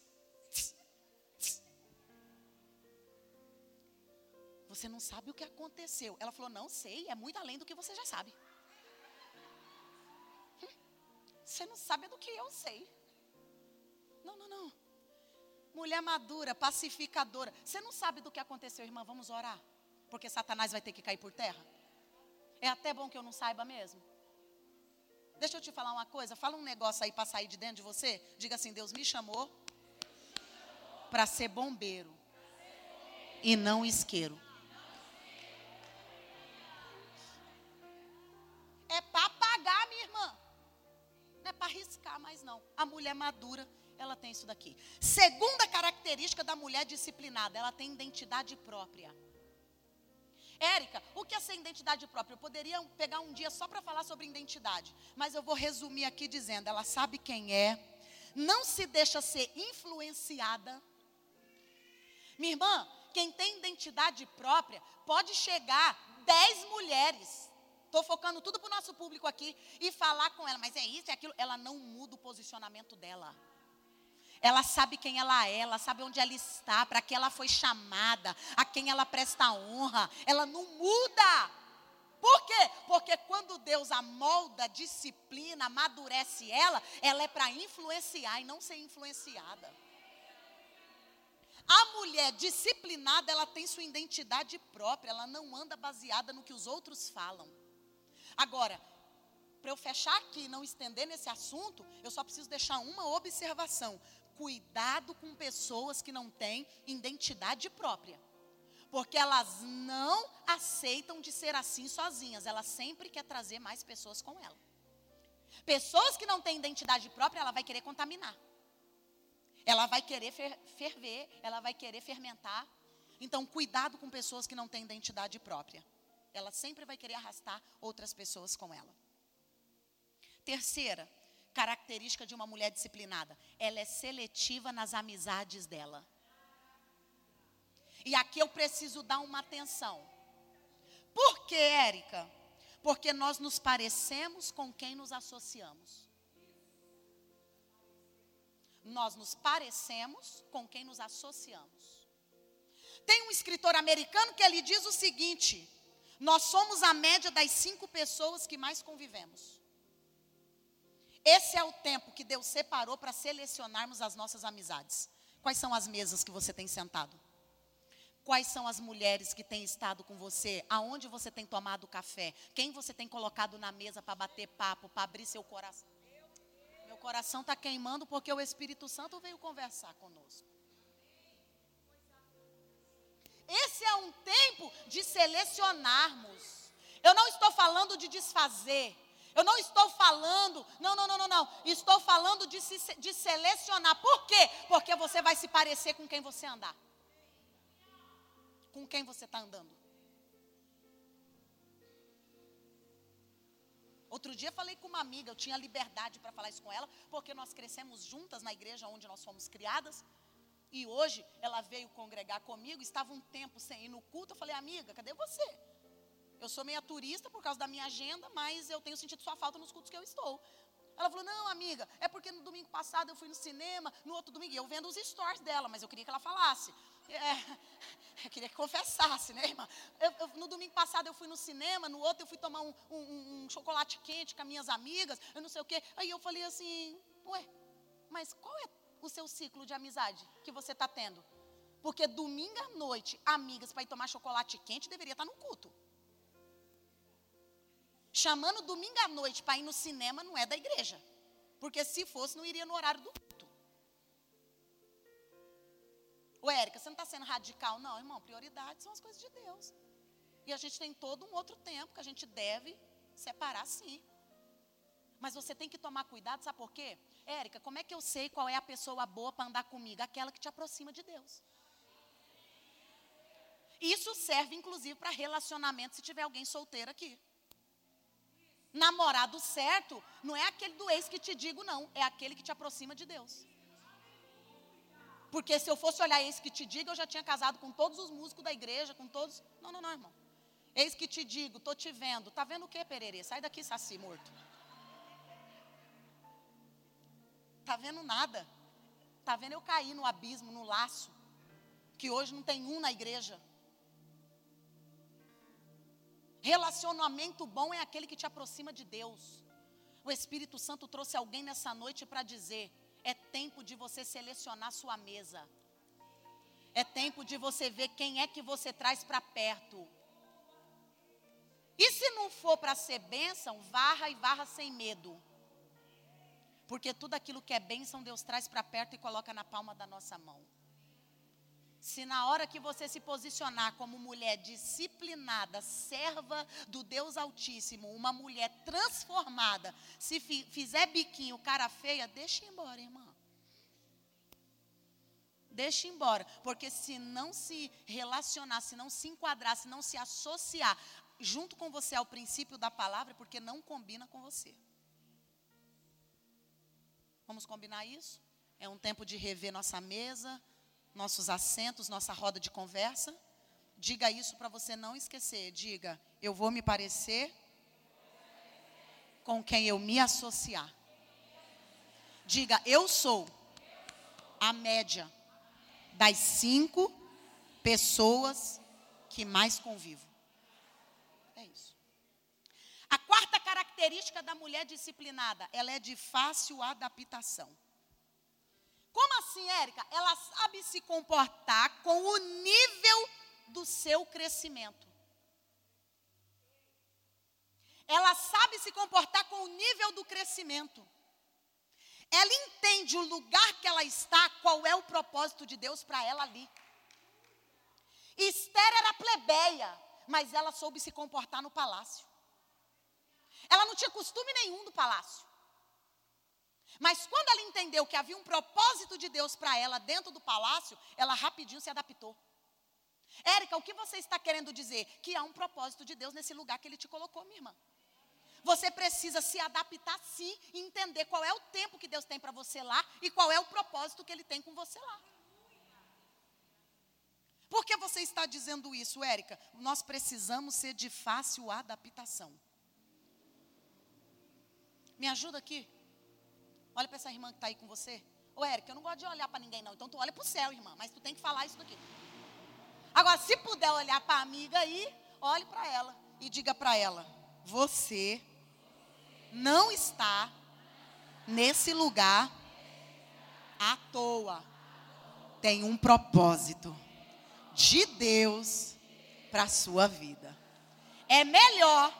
tss, você não sabe o que aconteceu. Ela falou: Não sei, é muito além do que você já sabe. Hum, você não sabe do que eu sei. Não, não, não. Mulher madura, pacificadora. Você não sabe do que aconteceu, irmã. Vamos orar porque Satanás vai ter que cair por terra? É até bom que eu não saiba mesmo. Deixa eu te falar uma coisa, fala um negócio aí para sair de dentro de você. Diga assim: Deus me chamou para ser bombeiro e não isqueiro. É para apagar, minha irmã. Não é para riscar mais não. A mulher madura, ela tem isso daqui. Segunda característica da mulher disciplinada, ela tem identidade própria. Érica, o que é ser identidade própria? Eu poderia pegar um dia só para falar sobre identidade, mas eu vou resumir aqui dizendo: ela sabe quem é, não se deixa ser influenciada. Minha irmã, quem tem identidade própria pode chegar dez mulheres. Estou focando tudo para o nosso público aqui e falar com ela, mas é isso, é aquilo. Ela não muda o posicionamento dela. Ela sabe quem ela é, ela sabe onde ela está, para que ela foi chamada, a quem ela presta honra. Ela não muda. Por quê? Porque quando Deus amolda, disciplina, amadurece ela, ela é para influenciar e não ser influenciada. A mulher disciplinada, ela tem sua identidade própria, ela não anda baseada no que os outros falam. Agora, para eu fechar aqui e não estender nesse assunto, eu só preciso deixar uma observação cuidado com pessoas que não têm identidade própria. Porque elas não aceitam de ser assim sozinhas. Ela sempre quer trazer mais pessoas com ela. Pessoas que não têm identidade própria, ela vai querer contaminar. Ela vai querer ferver, ela vai querer fermentar. Então, cuidado com pessoas que não têm identidade própria. Ela sempre vai querer arrastar outras pessoas com ela. Terceira característica de uma mulher disciplinada: ela é seletiva nas amizades dela. E aqui eu preciso dar uma atenção. Por que, Érica? Porque nós nos parecemos com quem nos associamos. Nós nos parecemos com quem nos associamos. Tem um escritor americano que ele diz o seguinte: nós somos a média das cinco pessoas que mais convivemos. Esse é o tempo que Deus separou para selecionarmos as nossas amizades. Quais são as mesas que você tem sentado? Quais são as mulheres que têm estado com você? Aonde você tem tomado café? Quem você tem colocado na mesa para bater papo, para abrir seu coração? Meu coração está queimando porque o Espírito Santo veio conversar conosco. Esse é um tempo de selecionarmos. Eu não estou falando de desfazer. Eu não estou falando, não, não, não, não, não. Estou falando de, se, de selecionar. Por quê? Porque você vai se parecer com quem você andar com quem você está andando. Outro dia falei com uma amiga, eu tinha liberdade para falar isso com ela, porque nós crescemos juntas na igreja onde nós fomos criadas. E hoje ela veio congregar comigo, estava um tempo sem ir no culto. Eu falei, amiga, cadê você? Eu sou meia turista por causa da minha agenda, mas eu tenho sentido sua falta nos cultos que eu estou. Ela falou: Não, amiga, é porque no domingo passado eu fui no cinema, no outro domingo, eu vendo os stories dela, mas eu queria que ela falasse. É, eu queria que confessasse, né, irmã? Eu, eu, no domingo passado eu fui no cinema, no outro eu fui tomar um, um, um chocolate quente com as minhas amigas, eu não sei o quê. Aí eu falei assim: Ué, mas qual é o seu ciclo de amizade que você está tendo? Porque domingo à noite, amigas para ir tomar chocolate quente deveria estar tá no culto. Chamando domingo à noite para ir no cinema não é da igreja. Porque se fosse, não iria no horário do culto. Ô, Érica, você não está sendo radical? Não, irmão, prioridade são as coisas de Deus. E a gente tem todo um outro tempo que a gente deve separar sim. Mas você tem que tomar cuidado, sabe por quê? Érica, como é que eu sei qual é a pessoa boa para andar comigo? Aquela que te aproxima de Deus. Isso serve, inclusive, para relacionamento, se tiver alguém solteiro aqui. Namorado certo não é aquele do ex que te digo, não. É aquele que te aproxima de Deus. Porque se eu fosse olhar ex que te digo, eu já tinha casado com todos os músicos da igreja, com todos. Não, não, não, irmão. Eis que te digo, tô te vendo. Tá vendo o que, Pererê? Sai daqui, saci morto. Tá vendo nada. Tá vendo eu cair no abismo, no laço. Que hoje não tem um na igreja. Relacionamento bom é aquele que te aproxima de Deus. O Espírito Santo trouxe alguém nessa noite para dizer: é tempo de você selecionar sua mesa. É tempo de você ver quem é que você traz para perto. E se não for para ser bênção, varra e varra sem medo. Porque tudo aquilo que é bênção, Deus traz para perto e coloca na palma da nossa mão. Se na hora que você se posicionar como mulher disciplinada, serva do Deus Altíssimo, uma mulher transformada, se fizer biquinho, cara feia, deixa embora, irmã. Deixa embora, porque se não se relacionar, se não se enquadrar, se não se associar junto com você ao princípio da palavra, é porque não combina com você. Vamos combinar isso? É um tempo de rever nossa mesa, nossos assentos, nossa roda de conversa. Diga isso para você não esquecer. Diga, eu vou me parecer com quem eu me associar. Diga, eu sou a média das cinco pessoas que mais convivo. É isso. A quarta característica da mulher disciplinada, ela é de fácil adaptação. Como assim, Érica? Ela sabe se comportar com o nível do seu crescimento. Ela sabe se comportar com o nível do crescimento. Ela entende o lugar que ela está, qual é o propósito de Deus para ela ali. Esther era plebeia, mas ela soube se comportar no palácio. Ela não tinha costume nenhum do palácio. Mas quando ela entendeu que havia um propósito de Deus para ela dentro do palácio, ela rapidinho se adaptou. Érica, o que você está querendo dizer? Que há um propósito de Deus nesse lugar que Ele te colocou, minha irmã. Você precisa se adaptar sim e entender qual é o tempo que Deus tem para você lá e qual é o propósito que Ele tem com você lá. Por que você está dizendo isso, Érica? Nós precisamos ser de fácil adaptação. Me ajuda aqui. Olha para essa irmã que está aí com você. Ô, Érica, eu não gosto de olhar para ninguém, não. Então tu olha para o céu, irmã. Mas tu tem que falar isso daqui. Agora, se puder olhar para a amiga aí, olhe para ela e diga para ela: Você não está nesse lugar à toa. Tem um propósito de Deus para a sua vida. É melhor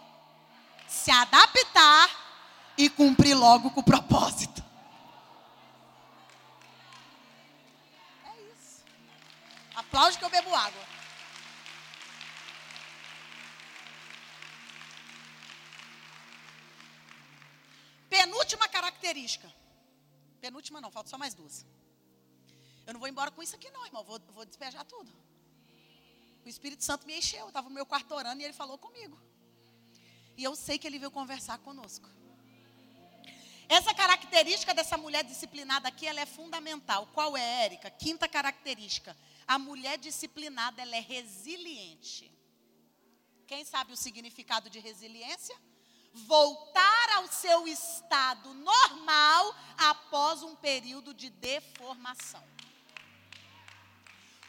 se adaptar e cumprir logo com o propósito. Aplaude que eu bebo água. Penúltima característica. Penúltima não, falta só mais duas. Eu não vou embora com isso aqui não, irmão. Vou, vou despejar tudo. O Espírito Santo me encheu. Eu estava no meu quarto orando e ele falou comigo. E eu sei que ele veio conversar conosco. Essa característica dessa mulher disciplinada aqui, ela é fundamental. Qual é, Érica? Quinta característica. A mulher disciplinada, ela é resiliente. Quem sabe o significado de resiliência? Voltar ao seu estado normal após um período de deformação.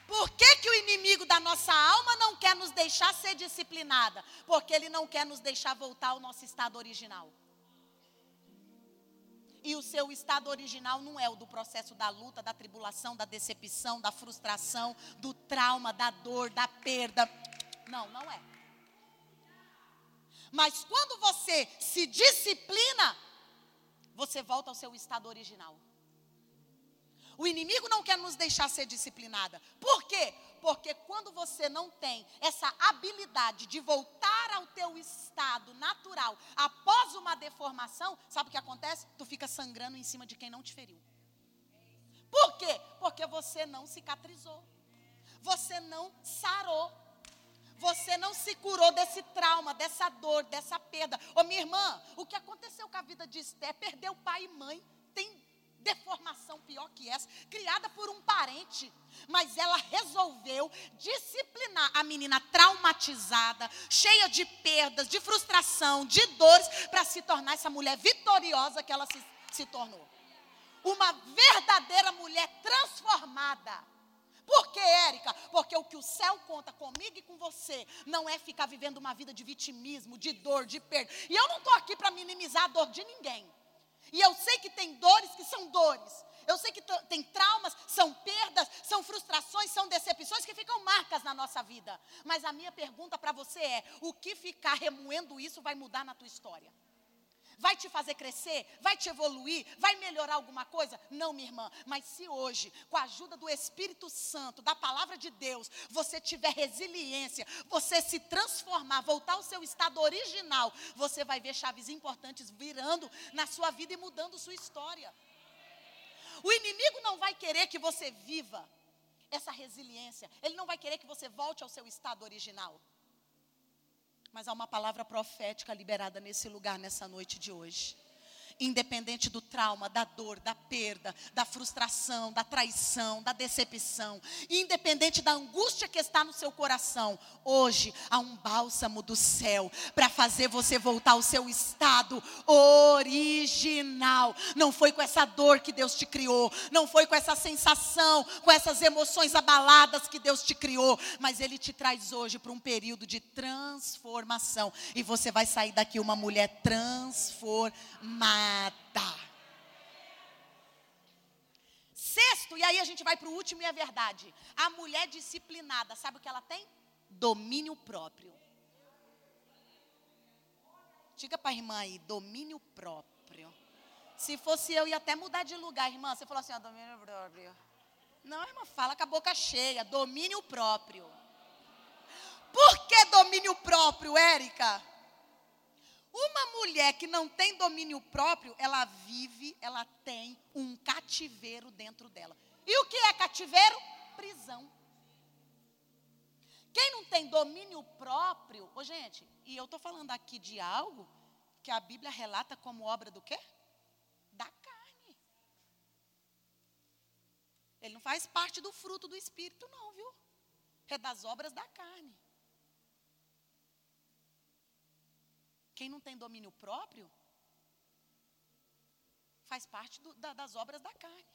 Por que, que o inimigo da nossa alma não quer nos deixar ser disciplinada? Porque ele não quer nos deixar voltar ao nosso estado original. E o seu estado original não é o do processo da luta, da tribulação, da decepção, da frustração, do trauma, da dor, da perda. Não, não é. Mas quando você se disciplina, você volta ao seu estado original. O inimigo não quer nos deixar ser disciplinada. Por quê? Porque quando você não tem essa habilidade de voltar ao teu estado natural após uma deformação, sabe o que acontece? Tu fica sangrando em cima de quem não te feriu. Por quê? Porque você não cicatrizou. Você não sarou. Você não se curou desse trauma, dessa dor, dessa perda. Ô minha irmã, o que aconteceu com a vida de Esté? Perdeu pai e mãe. Deformação pior que essa, criada por um parente, mas ela resolveu disciplinar a menina traumatizada, cheia de perdas, de frustração, de dores, para se tornar essa mulher vitoriosa que ela se, se tornou. Uma verdadeira mulher transformada. Por que, Érica? Porque o que o céu conta comigo e com você não é ficar vivendo uma vida de vitimismo, de dor, de perda. E eu não estou aqui para minimizar a dor de ninguém. E eu sei que tem dores que são dores. Eu sei que tem traumas, são perdas, são frustrações, são decepções que ficam marcas na nossa vida. Mas a minha pergunta para você é: o que ficar remoendo isso vai mudar na tua história? Vai te fazer crescer, vai te evoluir, vai melhorar alguma coisa? Não, minha irmã. Mas se hoje, com a ajuda do Espírito Santo, da palavra de Deus, você tiver resiliência, você se transformar, voltar ao seu estado original, você vai ver chaves importantes virando na sua vida e mudando sua história. O inimigo não vai querer que você viva essa resiliência. Ele não vai querer que você volte ao seu estado original. Mas há uma palavra profética liberada nesse lugar, nessa noite de hoje independente do trauma, da dor, da perda, da frustração, da traição, da decepção, independente da angústia que está no seu coração, hoje há um bálsamo do céu para fazer você voltar ao seu estado original. Não foi com essa dor que Deus te criou, não foi com essa sensação, com essas emoções abaladas que Deus te criou, mas Ele te traz hoje para um período de transformação e você vai sair daqui uma mulher transformada nada. Sexto, e aí a gente vai para o último e é verdade. A mulher disciplinada, sabe o que ela tem? Domínio próprio. Diga para a irmã aí, domínio próprio. Se fosse eu, ia até mudar de lugar, irmã. Você falou assim, ó, domínio próprio. Não, irmã, fala com a boca cheia. Domínio próprio. Por que domínio próprio, Érica? Uma mulher que não tem domínio próprio, ela vive, ela tem um cativeiro dentro dela. E o que é cativeiro? Prisão. Quem não tem domínio próprio, ô gente, e eu estou falando aqui de algo que a Bíblia relata como obra do quê? Da carne. Ele não faz parte do fruto do Espírito, não, viu? É das obras da carne. Quem não tem domínio próprio, faz parte do, da, das obras da carne.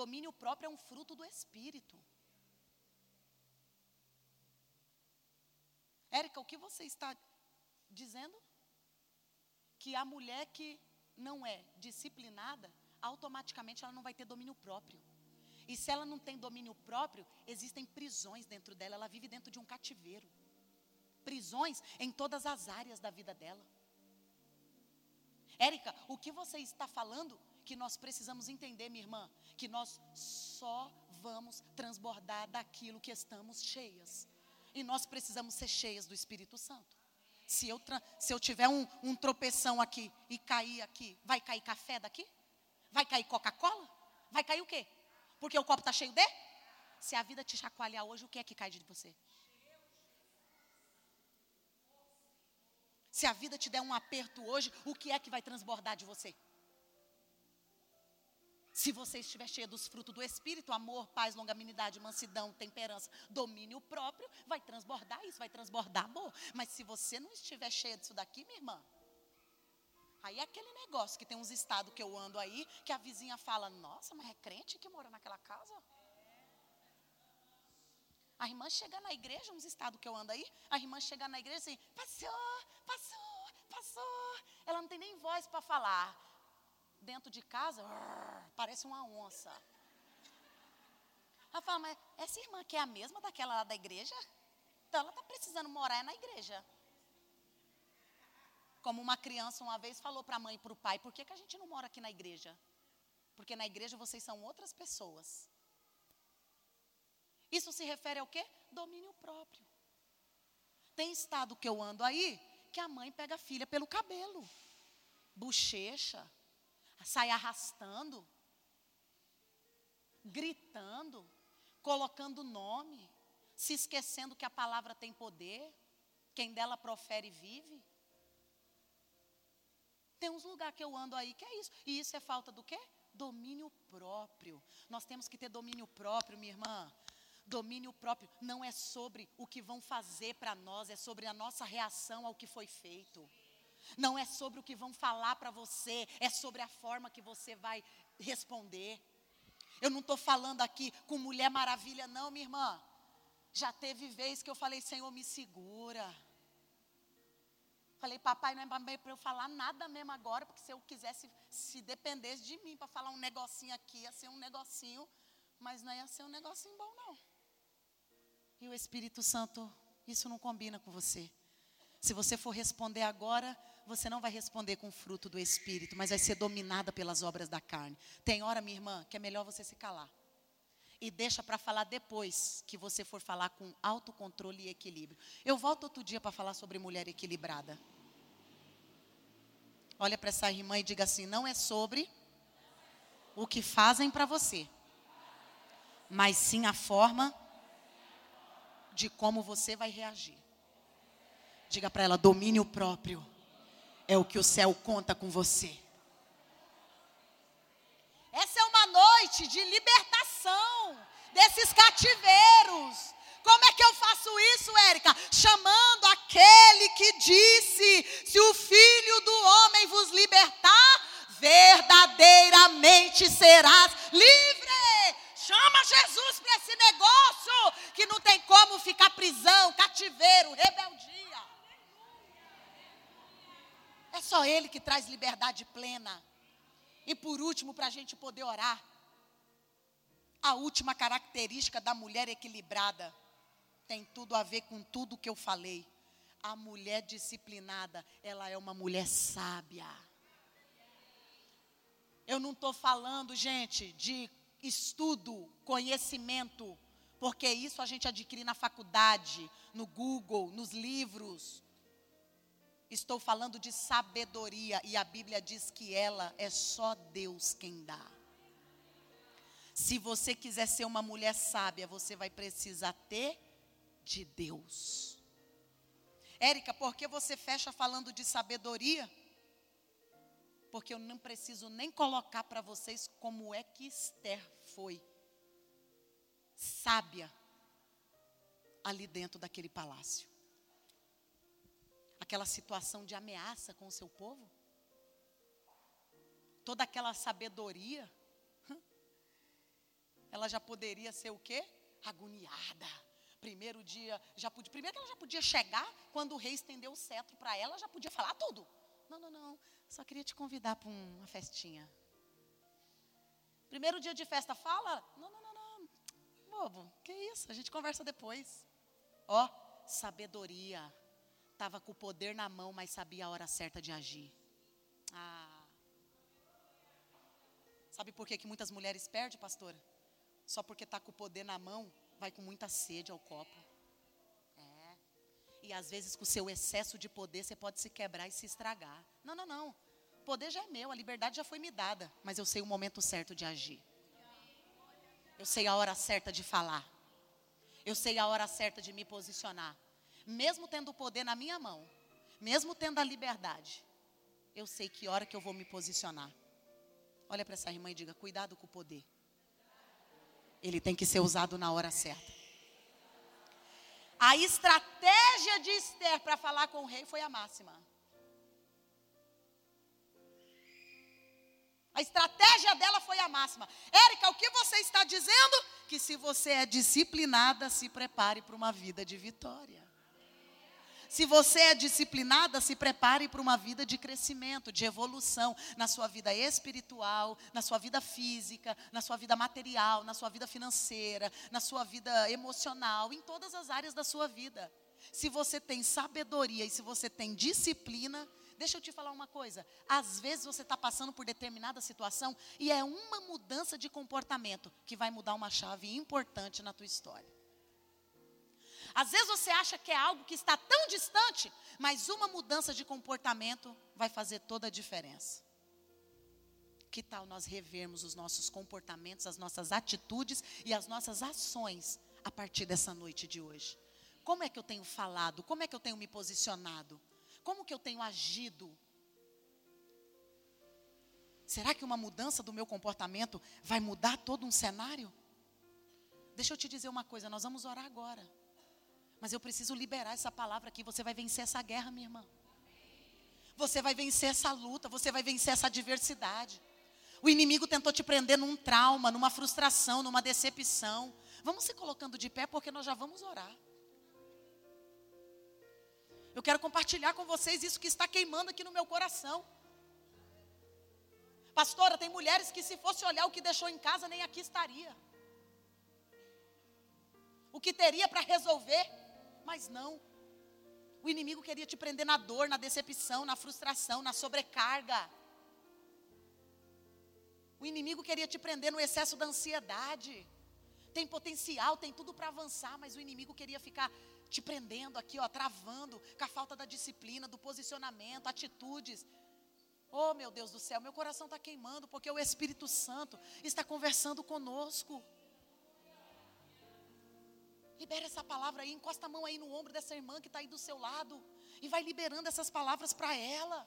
Domínio próprio é um fruto do Espírito. Érica, o que você está dizendo? Que a mulher que não é disciplinada, automaticamente ela não vai ter domínio próprio. E se ela não tem domínio próprio, existem prisões dentro dela, ela vive dentro de um cativeiro. Prisões em todas as áreas da vida dela. Érica, o que você está falando que nós precisamos entender, minha irmã, que nós só vamos transbordar daquilo que estamos cheias. E nós precisamos ser cheias do Espírito Santo. Se eu, se eu tiver um, um tropeção aqui e cair aqui, vai cair café daqui? Vai cair Coca-Cola? Vai cair o quê? Porque o copo está cheio de? Se a vida te chacoalhar hoje, o que é que cai de você? Se a vida te der um aperto hoje, o que é que vai transbordar de você? Se você estiver cheio dos frutos do Espírito, amor, paz, longanimidade, mansidão, temperança, domínio próprio, vai transbordar isso, vai transbordar amor. Mas se você não estiver cheio disso daqui, minha irmã, aí é aquele negócio que tem uns estados que eu ando aí, que a vizinha fala, nossa, mas é crente que mora naquela casa? A irmã chega na igreja, uns estados que eu ando aí, a irmã chega na igreja assim, passou, passou, passou. Ela não tem nem voz para falar dentro de casa, parece uma onça. Ela fala, mas essa irmã que é a mesma daquela lá da igreja? Então ela está precisando morar na igreja. Como uma criança uma vez falou para a mãe e para o pai, por que, que a gente não mora aqui na igreja? Porque na igreja vocês são outras pessoas. Isso se refere ao quê? Domínio próprio. Tem estado que eu ando aí que a mãe pega a filha pelo cabelo, bochecha, sai arrastando, gritando, colocando nome, se esquecendo que a palavra tem poder, quem dela profere vive. Tem uns lugares que eu ando aí que é isso. E isso é falta do quê? Domínio próprio. Nós temos que ter domínio próprio, minha irmã. Domínio próprio não é sobre o que vão fazer para nós, é sobre a nossa reação ao que foi feito. Não é sobre o que vão falar para você, é sobre a forma que você vai responder. Eu não estou falando aqui com Mulher Maravilha, não, minha irmã. Já teve vez que eu falei, Senhor, me segura. Falei, papai, não é para eu falar nada mesmo agora, porque se eu quisesse, se dependesse de mim para falar um negocinho aqui, ia ser um negocinho, mas não ia ser um negocinho bom, não. E o Espírito Santo, isso não combina com você. Se você for responder agora, você não vai responder com o fruto do Espírito, mas vai ser dominada pelas obras da carne. Tem hora, minha irmã, que é melhor você se calar. E deixa para falar depois que você for falar com autocontrole e equilíbrio. Eu volto outro dia para falar sobre mulher equilibrada. Olha para essa irmã e diga assim: não é sobre o que fazem para você, mas sim a forma de como você vai reagir. Diga para ela: domínio próprio é o que o céu conta com você. Essa é uma noite de libertação desses cativeiros. Como é que eu faço isso, Érica? Chamando aquele que disse: se o filho do homem vos libertar, verdadeiramente serás livre. Chama Jesus para esse negócio que não tem como ficar prisão, cativeiro, rebeldia. É só Ele que traz liberdade plena. E por último, para a gente poder orar, a última característica da mulher equilibrada tem tudo a ver com tudo que eu falei. A mulher disciplinada, ela é uma mulher sábia. Eu não estou falando, gente, de estudo, conhecimento, porque isso a gente adquire na faculdade, no Google, nos livros. Estou falando de sabedoria e a Bíblia diz que ela é só Deus quem dá. Se você quiser ser uma mulher sábia, você vai precisar ter de Deus. Érica, por que você fecha falando de sabedoria? Porque eu não preciso nem colocar para vocês como é que Esther foi sábia ali dentro daquele palácio aquela situação de ameaça com o seu povo? Toda aquela sabedoria, ela já poderia ser o quê? Agoniada. Primeiro dia, já podia, primeiro que ela já podia chegar, quando o rei estendeu o cetro para ela, já podia falar tudo. Não, não, não, só queria te convidar para uma festinha. Primeiro dia de festa, fala? Não, não, não, não. Bobo, que isso? A gente conversa depois. Ó, sabedoria estava com o poder na mão, mas sabia a hora certa de agir. Ah. Sabe por que, que muitas mulheres perdem, pastora? Só porque está com o poder na mão, vai com muita sede ao copo. E às vezes, com o seu excesso de poder, você pode se quebrar e se estragar. Não, não, não. O poder já é meu, a liberdade já foi me dada. Mas eu sei o momento certo de agir. Eu sei a hora certa de falar. Eu sei a hora certa de me posicionar mesmo tendo o poder na minha mão, mesmo tendo a liberdade, eu sei que hora que eu vou me posicionar. Olha para essa irmã e diga: cuidado com o poder. Ele tem que ser usado na hora certa. A estratégia de Esther para falar com o rei foi a máxima. A estratégia dela foi a máxima. Érica, o que você está dizendo? Que se você é disciplinada, se prepare para uma vida de vitória. Se você é disciplinada, se prepare para uma vida de crescimento, de evolução na sua vida espiritual, na sua vida física, na sua vida material, na sua vida financeira, na sua vida emocional, em todas as áreas da sua vida. Se você tem sabedoria e se você tem disciplina, deixa eu te falar uma coisa. Às vezes você está passando por determinada situação e é uma mudança de comportamento que vai mudar uma chave importante na tua história. Às vezes você acha que é algo que está tão distante, mas uma mudança de comportamento vai fazer toda a diferença. Que tal nós revermos os nossos comportamentos, as nossas atitudes e as nossas ações a partir dessa noite de hoje? Como é que eu tenho falado? Como é que eu tenho me posicionado? Como que eu tenho agido? Será que uma mudança do meu comportamento vai mudar todo um cenário? Deixa eu te dizer uma coisa, nós vamos orar agora. Mas eu preciso liberar essa palavra aqui. Você vai vencer essa guerra, minha irmã. Você vai vencer essa luta, você vai vencer essa adversidade. O inimigo tentou te prender num trauma, numa frustração, numa decepção. Vamos se colocando de pé porque nós já vamos orar. Eu quero compartilhar com vocês isso que está queimando aqui no meu coração. Pastora, tem mulheres que se fosse olhar o que deixou em casa, nem aqui estaria. O que teria para resolver mas não. O inimigo queria te prender na dor, na decepção, na frustração, na sobrecarga. O inimigo queria te prender no excesso da ansiedade. Tem potencial, tem tudo para avançar, mas o inimigo queria ficar te prendendo aqui, ó, travando, com a falta da disciplina, do posicionamento, atitudes. Oh, meu Deus do céu, meu coração está queimando, porque o Espírito Santo está conversando conosco. Libera essa palavra aí, encosta a mão aí no ombro dessa irmã que está aí do seu lado. E vai liberando essas palavras para ela.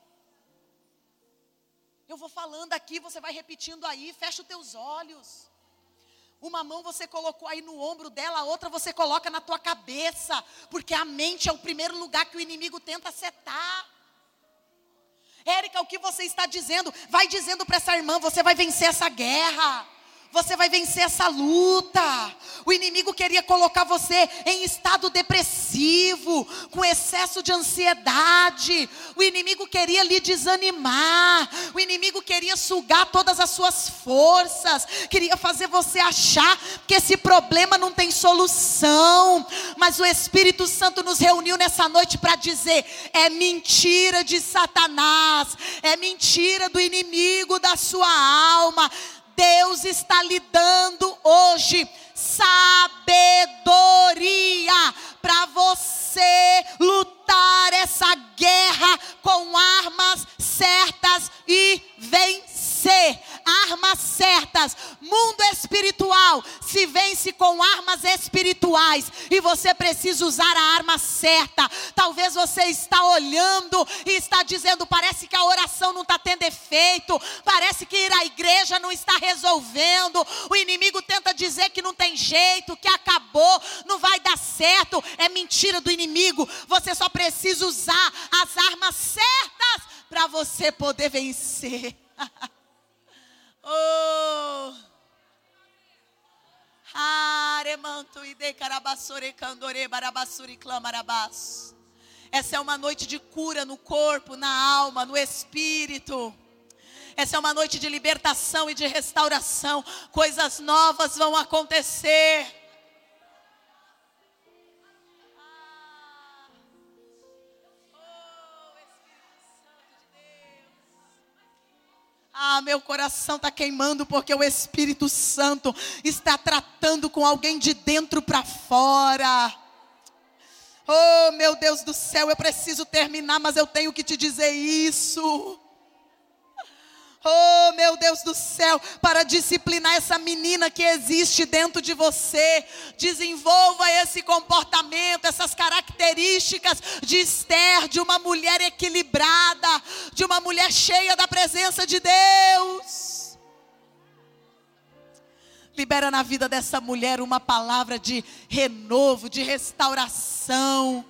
Eu vou falando aqui, você vai repetindo aí, fecha os teus olhos. Uma mão você colocou aí no ombro dela, a outra você coloca na tua cabeça, porque a mente é o primeiro lugar que o inimigo tenta setar. Érica, o que você está dizendo? Vai dizendo para essa irmã, você vai vencer essa guerra você vai vencer essa luta. O inimigo queria colocar você em estado depressivo, com excesso de ansiedade. O inimigo queria lhe desanimar. O inimigo queria sugar todas as suas forças. Queria fazer você achar que esse problema não tem solução. Mas o Espírito Santo nos reuniu nessa noite para dizer: é mentira de Satanás, é mentira do inimigo da sua alma Deus está lhe dando hoje sabedoria para você lutar essa guerra com armas certas e vencer. Mundo espiritual se vence com armas espirituais e você precisa usar a arma certa. Talvez você está olhando e está dizendo: parece que a oração não está tendo efeito, parece que ir à igreja não está resolvendo. O inimigo tenta dizer que não tem jeito, que acabou, não vai dar certo. É mentira do inimigo. Você só precisa usar as armas certas para você poder vencer. oh. Aremanto e de carabassore candore barabassuri clamarabás. Essa é uma noite de cura no corpo, na alma, no espírito. Essa é uma noite de libertação e de restauração. Coisas novas vão acontecer. Ah, meu coração está queimando porque o Espírito Santo está tratando com alguém de dentro para fora. Oh, meu Deus do céu, eu preciso terminar, mas eu tenho que te dizer isso. Deus do céu, para disciplinar essa menina que existe dentro de você. Desenvolva esse comportamento, essas características de Esther, de uma mulher equilibrada, de uma mulher cheia da presença de Deus. Libera na vida dessa mulher uma palavra de renovo, de restauração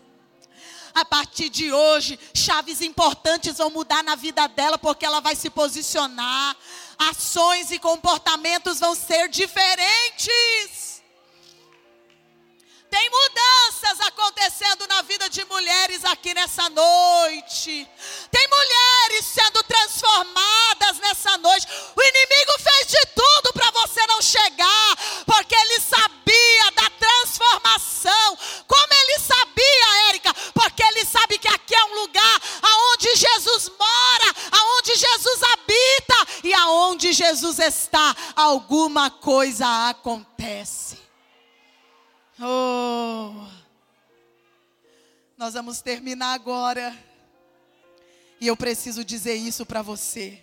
a partir de hoje, chaves importantes vão mudar na vida dela, porque ela vai se posicionar. Ações e comportamentos vão ser diferentes. Tem mudanças acontecendo na vida de mulheres aqui nessa noite. Tem mulheres sendo transformadas nessa noite. O inimigo fez de tudo para você não chegar, porque ele sabia da transformação. Como ele sabia, Érica? Ele sabe que aqui é um lugar aonde Jesus mora, aonde Jesus habita e aonde Jesus está, alguma coisa acontece. Oh. Nós vamos terminar agora. E eu preciso dizer isso para você.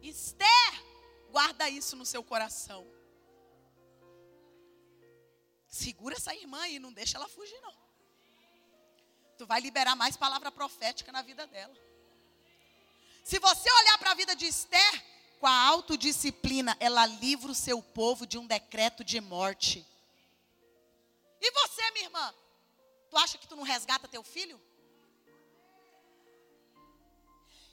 Esther, guarda isso no seu coração. Segura essa irmã aí, não deixa ela fugir não. Tu vai liberar mais palavra profética na vida dela. Se você olhar para a vida de Esther, com a autodisciplina, ela livra o seu povo de um decreto de morte. E você, minha irmã? Tu acha que tu não resgata teu filho?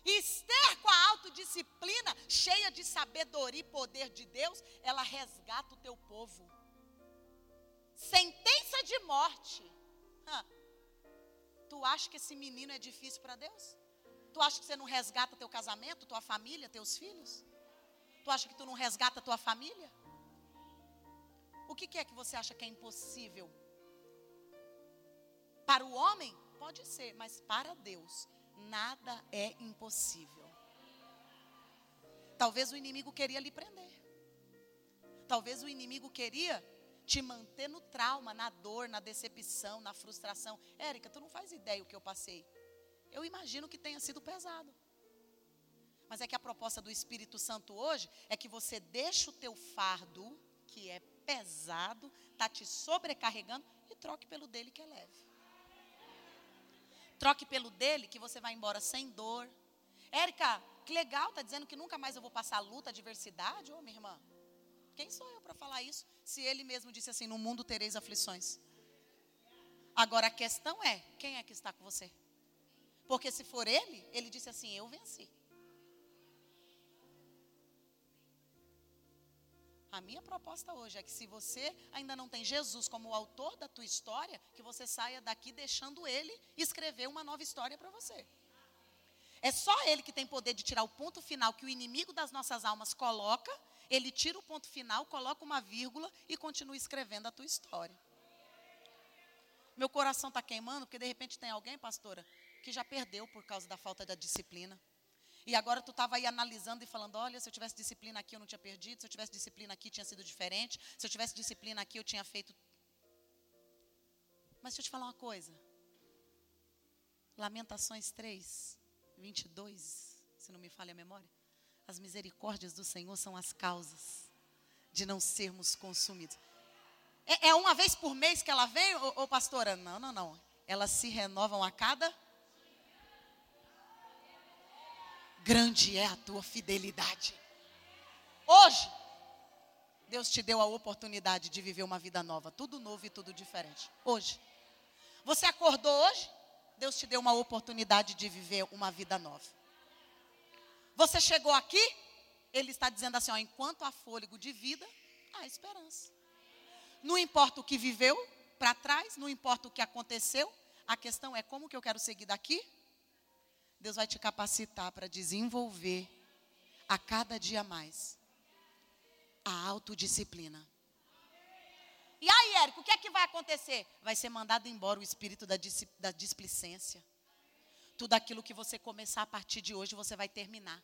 Esther, com a autodisciplina, cheia de sabedoria e poder de Deus, ela resgata o teu povo. Sentença de morte. Tu acha que esse menino é difícil para Deus? Tu acha que você não resgata teu casamento, tua família, teus filhos? Tu acha que tu não resgata tua família? O que é que você acha que é impossível? Para o homem, pode ser, mas para Deus, nada é impossível. Talvez o inimigo queria lhe prender. Talvez o inimigo queria te manter no trauma, na dor, na decepção, na frustração. Érica, tu não faz ideia o que eu passei. Eu imagino que tenha sido pesado. Mas é que a proposta do Espírito Santo hoje é que você deixe o teu fardo, que é pesado, está te sobrecarregando, e troque pelo dele que é leve. Troque pelo dele que você vai embora sem dor. Érica, que legal, está dizendo que nunca mais eu vou passar luta, adversidade, ô minha irmã. Quem sou eu para falar isso? Se ele mesmo disse assim: No mundo tereis aflições. Agora a questão é: quem é que está com você? Porque se for ele, ele disse assim: Eu venci. A minha proposta hoje é que se você ainda não tem Jesus como o autor da tua história, que você saia daqui deixando ele escrever uma nova história para você. É só ele que tem poder de tirar o ponto final que o inimigo das nossas almas coloca ele tira o ponto final, coloca uma vírgula e continua escrevendo a tua história. Meu coração está queimando porque de repente tem alguém, pastora, que já perdeu por causa da falta da disciplina. E agora tu estava aí analisando e falando: olha, se eu tivesse disciplina aqui eu não tinha perdido, se eu tivesse disciplina aqui tinha sido diferente, se eu tivesse disciplina aqui eu tinha feito. Mas deixa eu te falar uma coisa. Lamentações 3, 22, se não me falha a memória. As misericórdias do Senhor são as causas de não sermos consumidos. É, é uma vez por mês que ela vem, ô, ô pastora? Não, não, não. Elas se renovam a cada. Grande é a tua fidelidade. Hoje, Deus te deu a oportunidade de viver uma vida nova, tudo novo e tudo diferente. Hoje. Você acordou hoje? Deus te deu uma oportunidade de viver uma vida nova. Você chegou aqui? Ele está dizendo assim: ó, enquanto há fôlego de vida, há esperança. Não importa o que viveu para trás, não importa o que aconteceu, a questão é como que eu quero seguir daqui? Deus vai te capacitar para desenvolver a cada dia mais a autodisciplina. E aí, Érico, o que é que vai acontecer? Vai ser mandado embora o espírito da, da displicência. Tudo aquilo que você começar a partir de hoje, você vai terminar.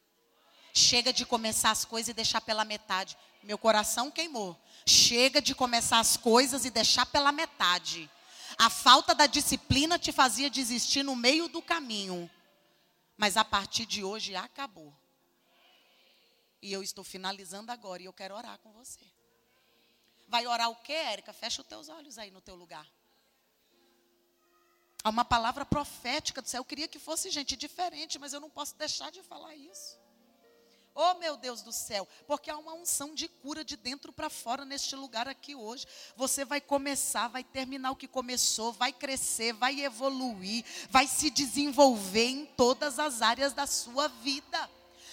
Chega de começar as coisas e deixar pela metade. Meu coração queimou. Chega de começar as coisas e deixar pela metade. A falta da disciplina te fazia desistir no meio do caminho. Mas a partir de hoje acabou. E eu estou finalizando agora e eu quero orar com você. Vai orar o quê, Érica? Fecha os teus olhos aí no teu lugar. Há uma palavra profética do céu. Eu queria que fosse gente diferente, mas eu não posso deixar de falar isso. Oh, meu Deus do céu, porque há uma unção de cura de dentro para fora neste lugar aqui hoje. Você vai começar, vai terminar o que começou, vai crescer, vai evoluir, vai se desenvolver em todas as áreas da sua vida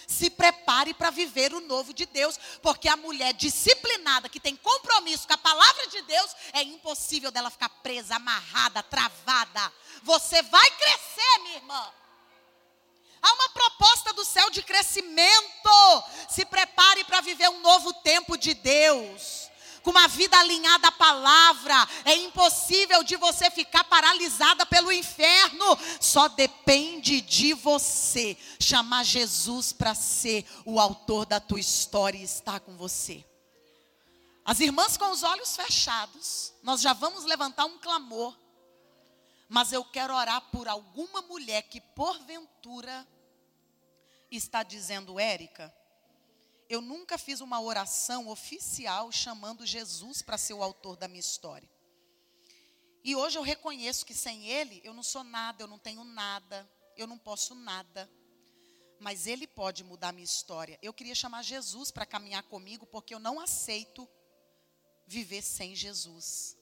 se prepare para viver o novo de Deus, porque a mulher disciplinada, que tem compromisso com a palavra de Deus, é impossível dela ficar presa, amarrada, travada. Você vai crescer, minha irmã. Há uma proposta do céu de crescimento. Se prepare para viver um novo tempo de Deus com uma vida alinhada à palavra. É impossível de você ficar paralisada pelo inferno. Só depende de você chamar Jesus para ser o autor da tua história e estar com você. As irmãs com os olhos fechados, nós já vamos levantar um clamor. Mas eu quero orar por alguma mulher que porventura está dizendo, Érica, eu nunca fiz uma oração oficial chamando Jesus para ser o autor da minha história. E hoje eu reconheço que sem Ele eu não sou nada, eu não tenho nada, eu não posso nada. Mas Ele pode mudar a minha história. Eu queria chamar Jesus para caminhar comigo, porque eu não aceito viver sem Jesus.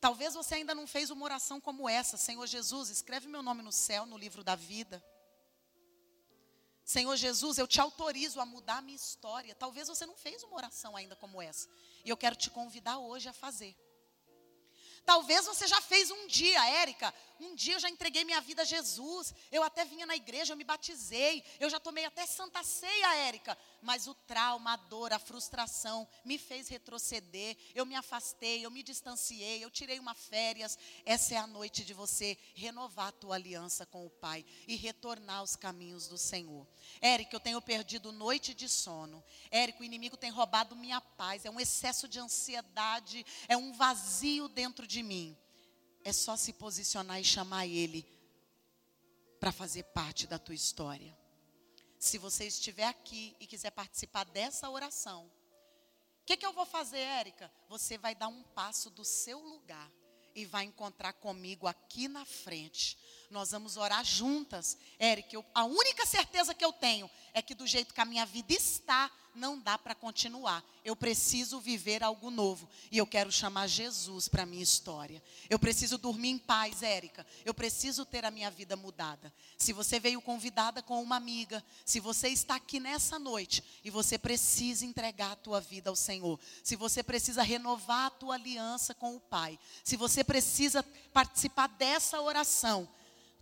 Talvez você ainda não fez uma oração como essa, Senhor Jesus, escreve meu nome no céu, no livro da vida. Senhor Jesus, eu te autorizo a mudar a minha história. Talvez você não fez uma oração ainda como essa. E eu quero te convidar hoje a fazer. Talvez você já fez um dia, Érica. Um dia eu já entreguei minha vida a Jesus. Eu até vinha na igreja, eu me batizei. Eu já tomei até santa ceia, Érica. Mas o trauma, a dor, a frustração me fez retroceder. Eu me afastei, eu me distanciei, eu tirei uma férias. Essa é a noite de você renovar a tua aliança com o Pai e retornar aos caminhos do Senhor. Érica, eu tenho perdido noite de sono. Érica, o inimigo tem roubado minha paz. É um excesso de ansiedade, é um vazio dentro de mim. É só se posicionar e chamar Ele para fazer parte da tua história. Se você estiver aqui e quiser participar dessa oração, o que, que eu vou fazer, Érica? Você vai dar um passo do seu lugar e vai encontrar comigo aqui na frente. Nós vamos orar juntas. Érica, a única certeza que eu tenho é que do jeito que a minha vida está, não dá para continuar. Eu preciso viver algo novo. E eu quero chamar Jesus para a minha história. Eu preciso dormir em paz, Érica. Eu preciso ter a minha vida mudada. Se você veio convidada com uma amiga, se você está aqui nessa noite e você precisa entregar a tua vida ao Senhor, se você precisa renovar a tua aliança com o Pai, se você precisa participar dessa oração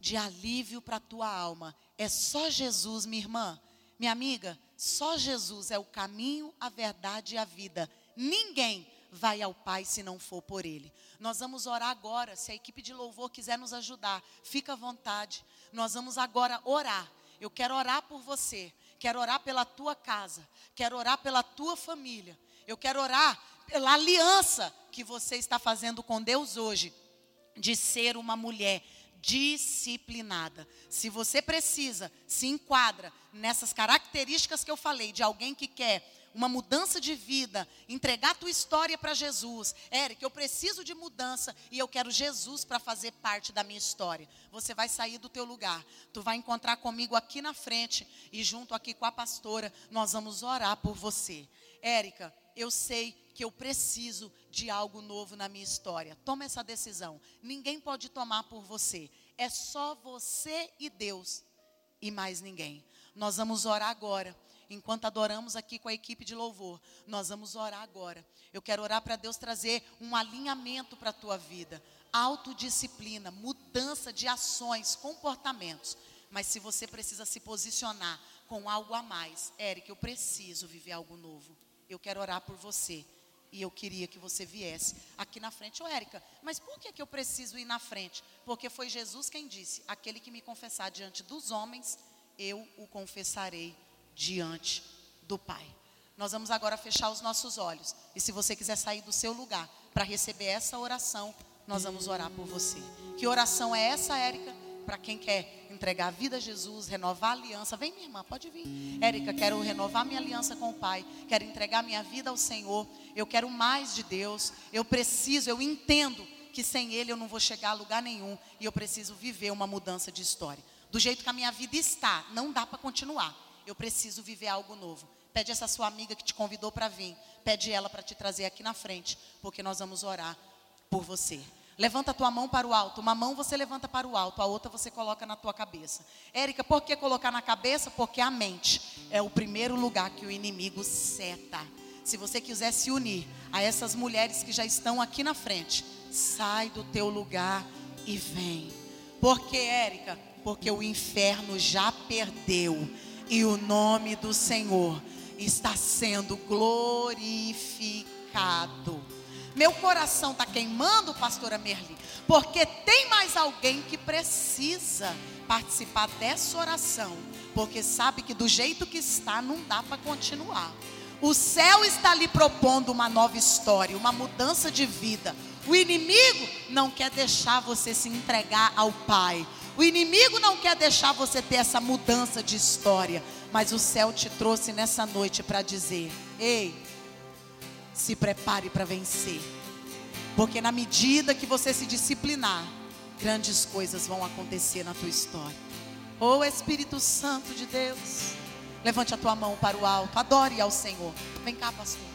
de alívio para a tua alma, é só Jesus, minha irmã, minha amiga, só Jesus é o caminho, a verdade e a vida. Ninguém vai ao Pai se não for por Ele. Nós vamos orar agora. Se a equipe de louvor quiser nos ajudar, fica à vontade. Nós vamos agora orar. Eu quero orar por você. Quero orar pela tua casa. Quero orar pela tua família. Eu quero orar pela aliança que você está fazendo com Deus hoje, de ser uma mulher disciplinada. Se você precisa, se enquadra nessas características que eu falei de alguém que quer uma mudança de vida, entregar a tua história para Jesus. Eric, eu preciso de mudança e eu quero Jesus para fazer parte da minha história. Você vai sair do teu lugar. Tu vai encontrar comigo aqui na frente e junto aqui com a pastora, nós vamos orar por você. Érica, eu sei que eu preciso de algo novo na minha história. Toma essa decisão. Ninguém pode tomar por você. É só você e Deus e mais ninguém. Nós vamos orar agora enquanto adoramos aqui com a equipe de louvor, nós vamos orar agora. Eu quero orar para Deus trazer um alinhamento para a tua vida, autodisciplina, mudança de ações, comportamentos. Mas se você precisa se posicionar com algo a mais, Eric, eu preciso viver algo novo. Eu quero orar por você. E eu queria que você viesse aqui na frente. Ô, Érica, mas por que, que eu preciso ir na frente? Porque foi Jesus quem disse: aquele que me confessar diante dos homens, eu o confessarei diante do Pai. Nós vamos agora fechar os nossos olhos. E se você quiser sair do seu lugar para receber essa oração, nós vamos orar por você. Que oração é essa, Érica? Para quem quer entregar a vida a Jesus, renovar a aliança. Vem, minha irmã, pode vir. Érica, quero renovar minha aliança com o Pai. Quero entregar minha vida ao Senhor. Eu quero mais de Deus. Eu preciso, eu entendo que sem Ele eu não vou chegar a lugar nenhum. E eu preciso viver uma mudança de história. Do jeito que a minha vida está, não dá para continuar eu preciso viver algo novo. Pede essa sua amiga que te convidou para vir, pede ela para te trazer aqui na frente, porque nós vamos orar por você. Levanta a tua mão para o alto. Uma mão você levanta para o alto, a outra você coloca na tua cabeça. Érica, por que colocar na cabeça? Porque a mente é o primeiro lugar que o inimigo seta. Se você quiser se unir a essas mulheres que já estão aqui na frente, sai do teu lugar e vem. Por que, Érica? Porque o inferno já perdeu e o nome do Senhor está sendo glorificado. Meu coração está queimando, pastora Merli, porque tem mais alguém que precisa participar dessa oração, porque sabe que do jeito que está não dá para continuar. O céu está lhe propondo uma nova história, uma mudança de vida. O inimigo não quer deixar você se entregar ao Pai. O inimigo não quer deixar você ter essa mudança de história, mas o céu te trouxe nessa noite para dizer: ei, se prepare para vencer, porque na medida que você se disciplinar, grandes coisas vão acontecer na tua história. Oh Espírito Santo de Deus, levante a tua mão para o alto, adore ao Senhor. Vem cá, pastor.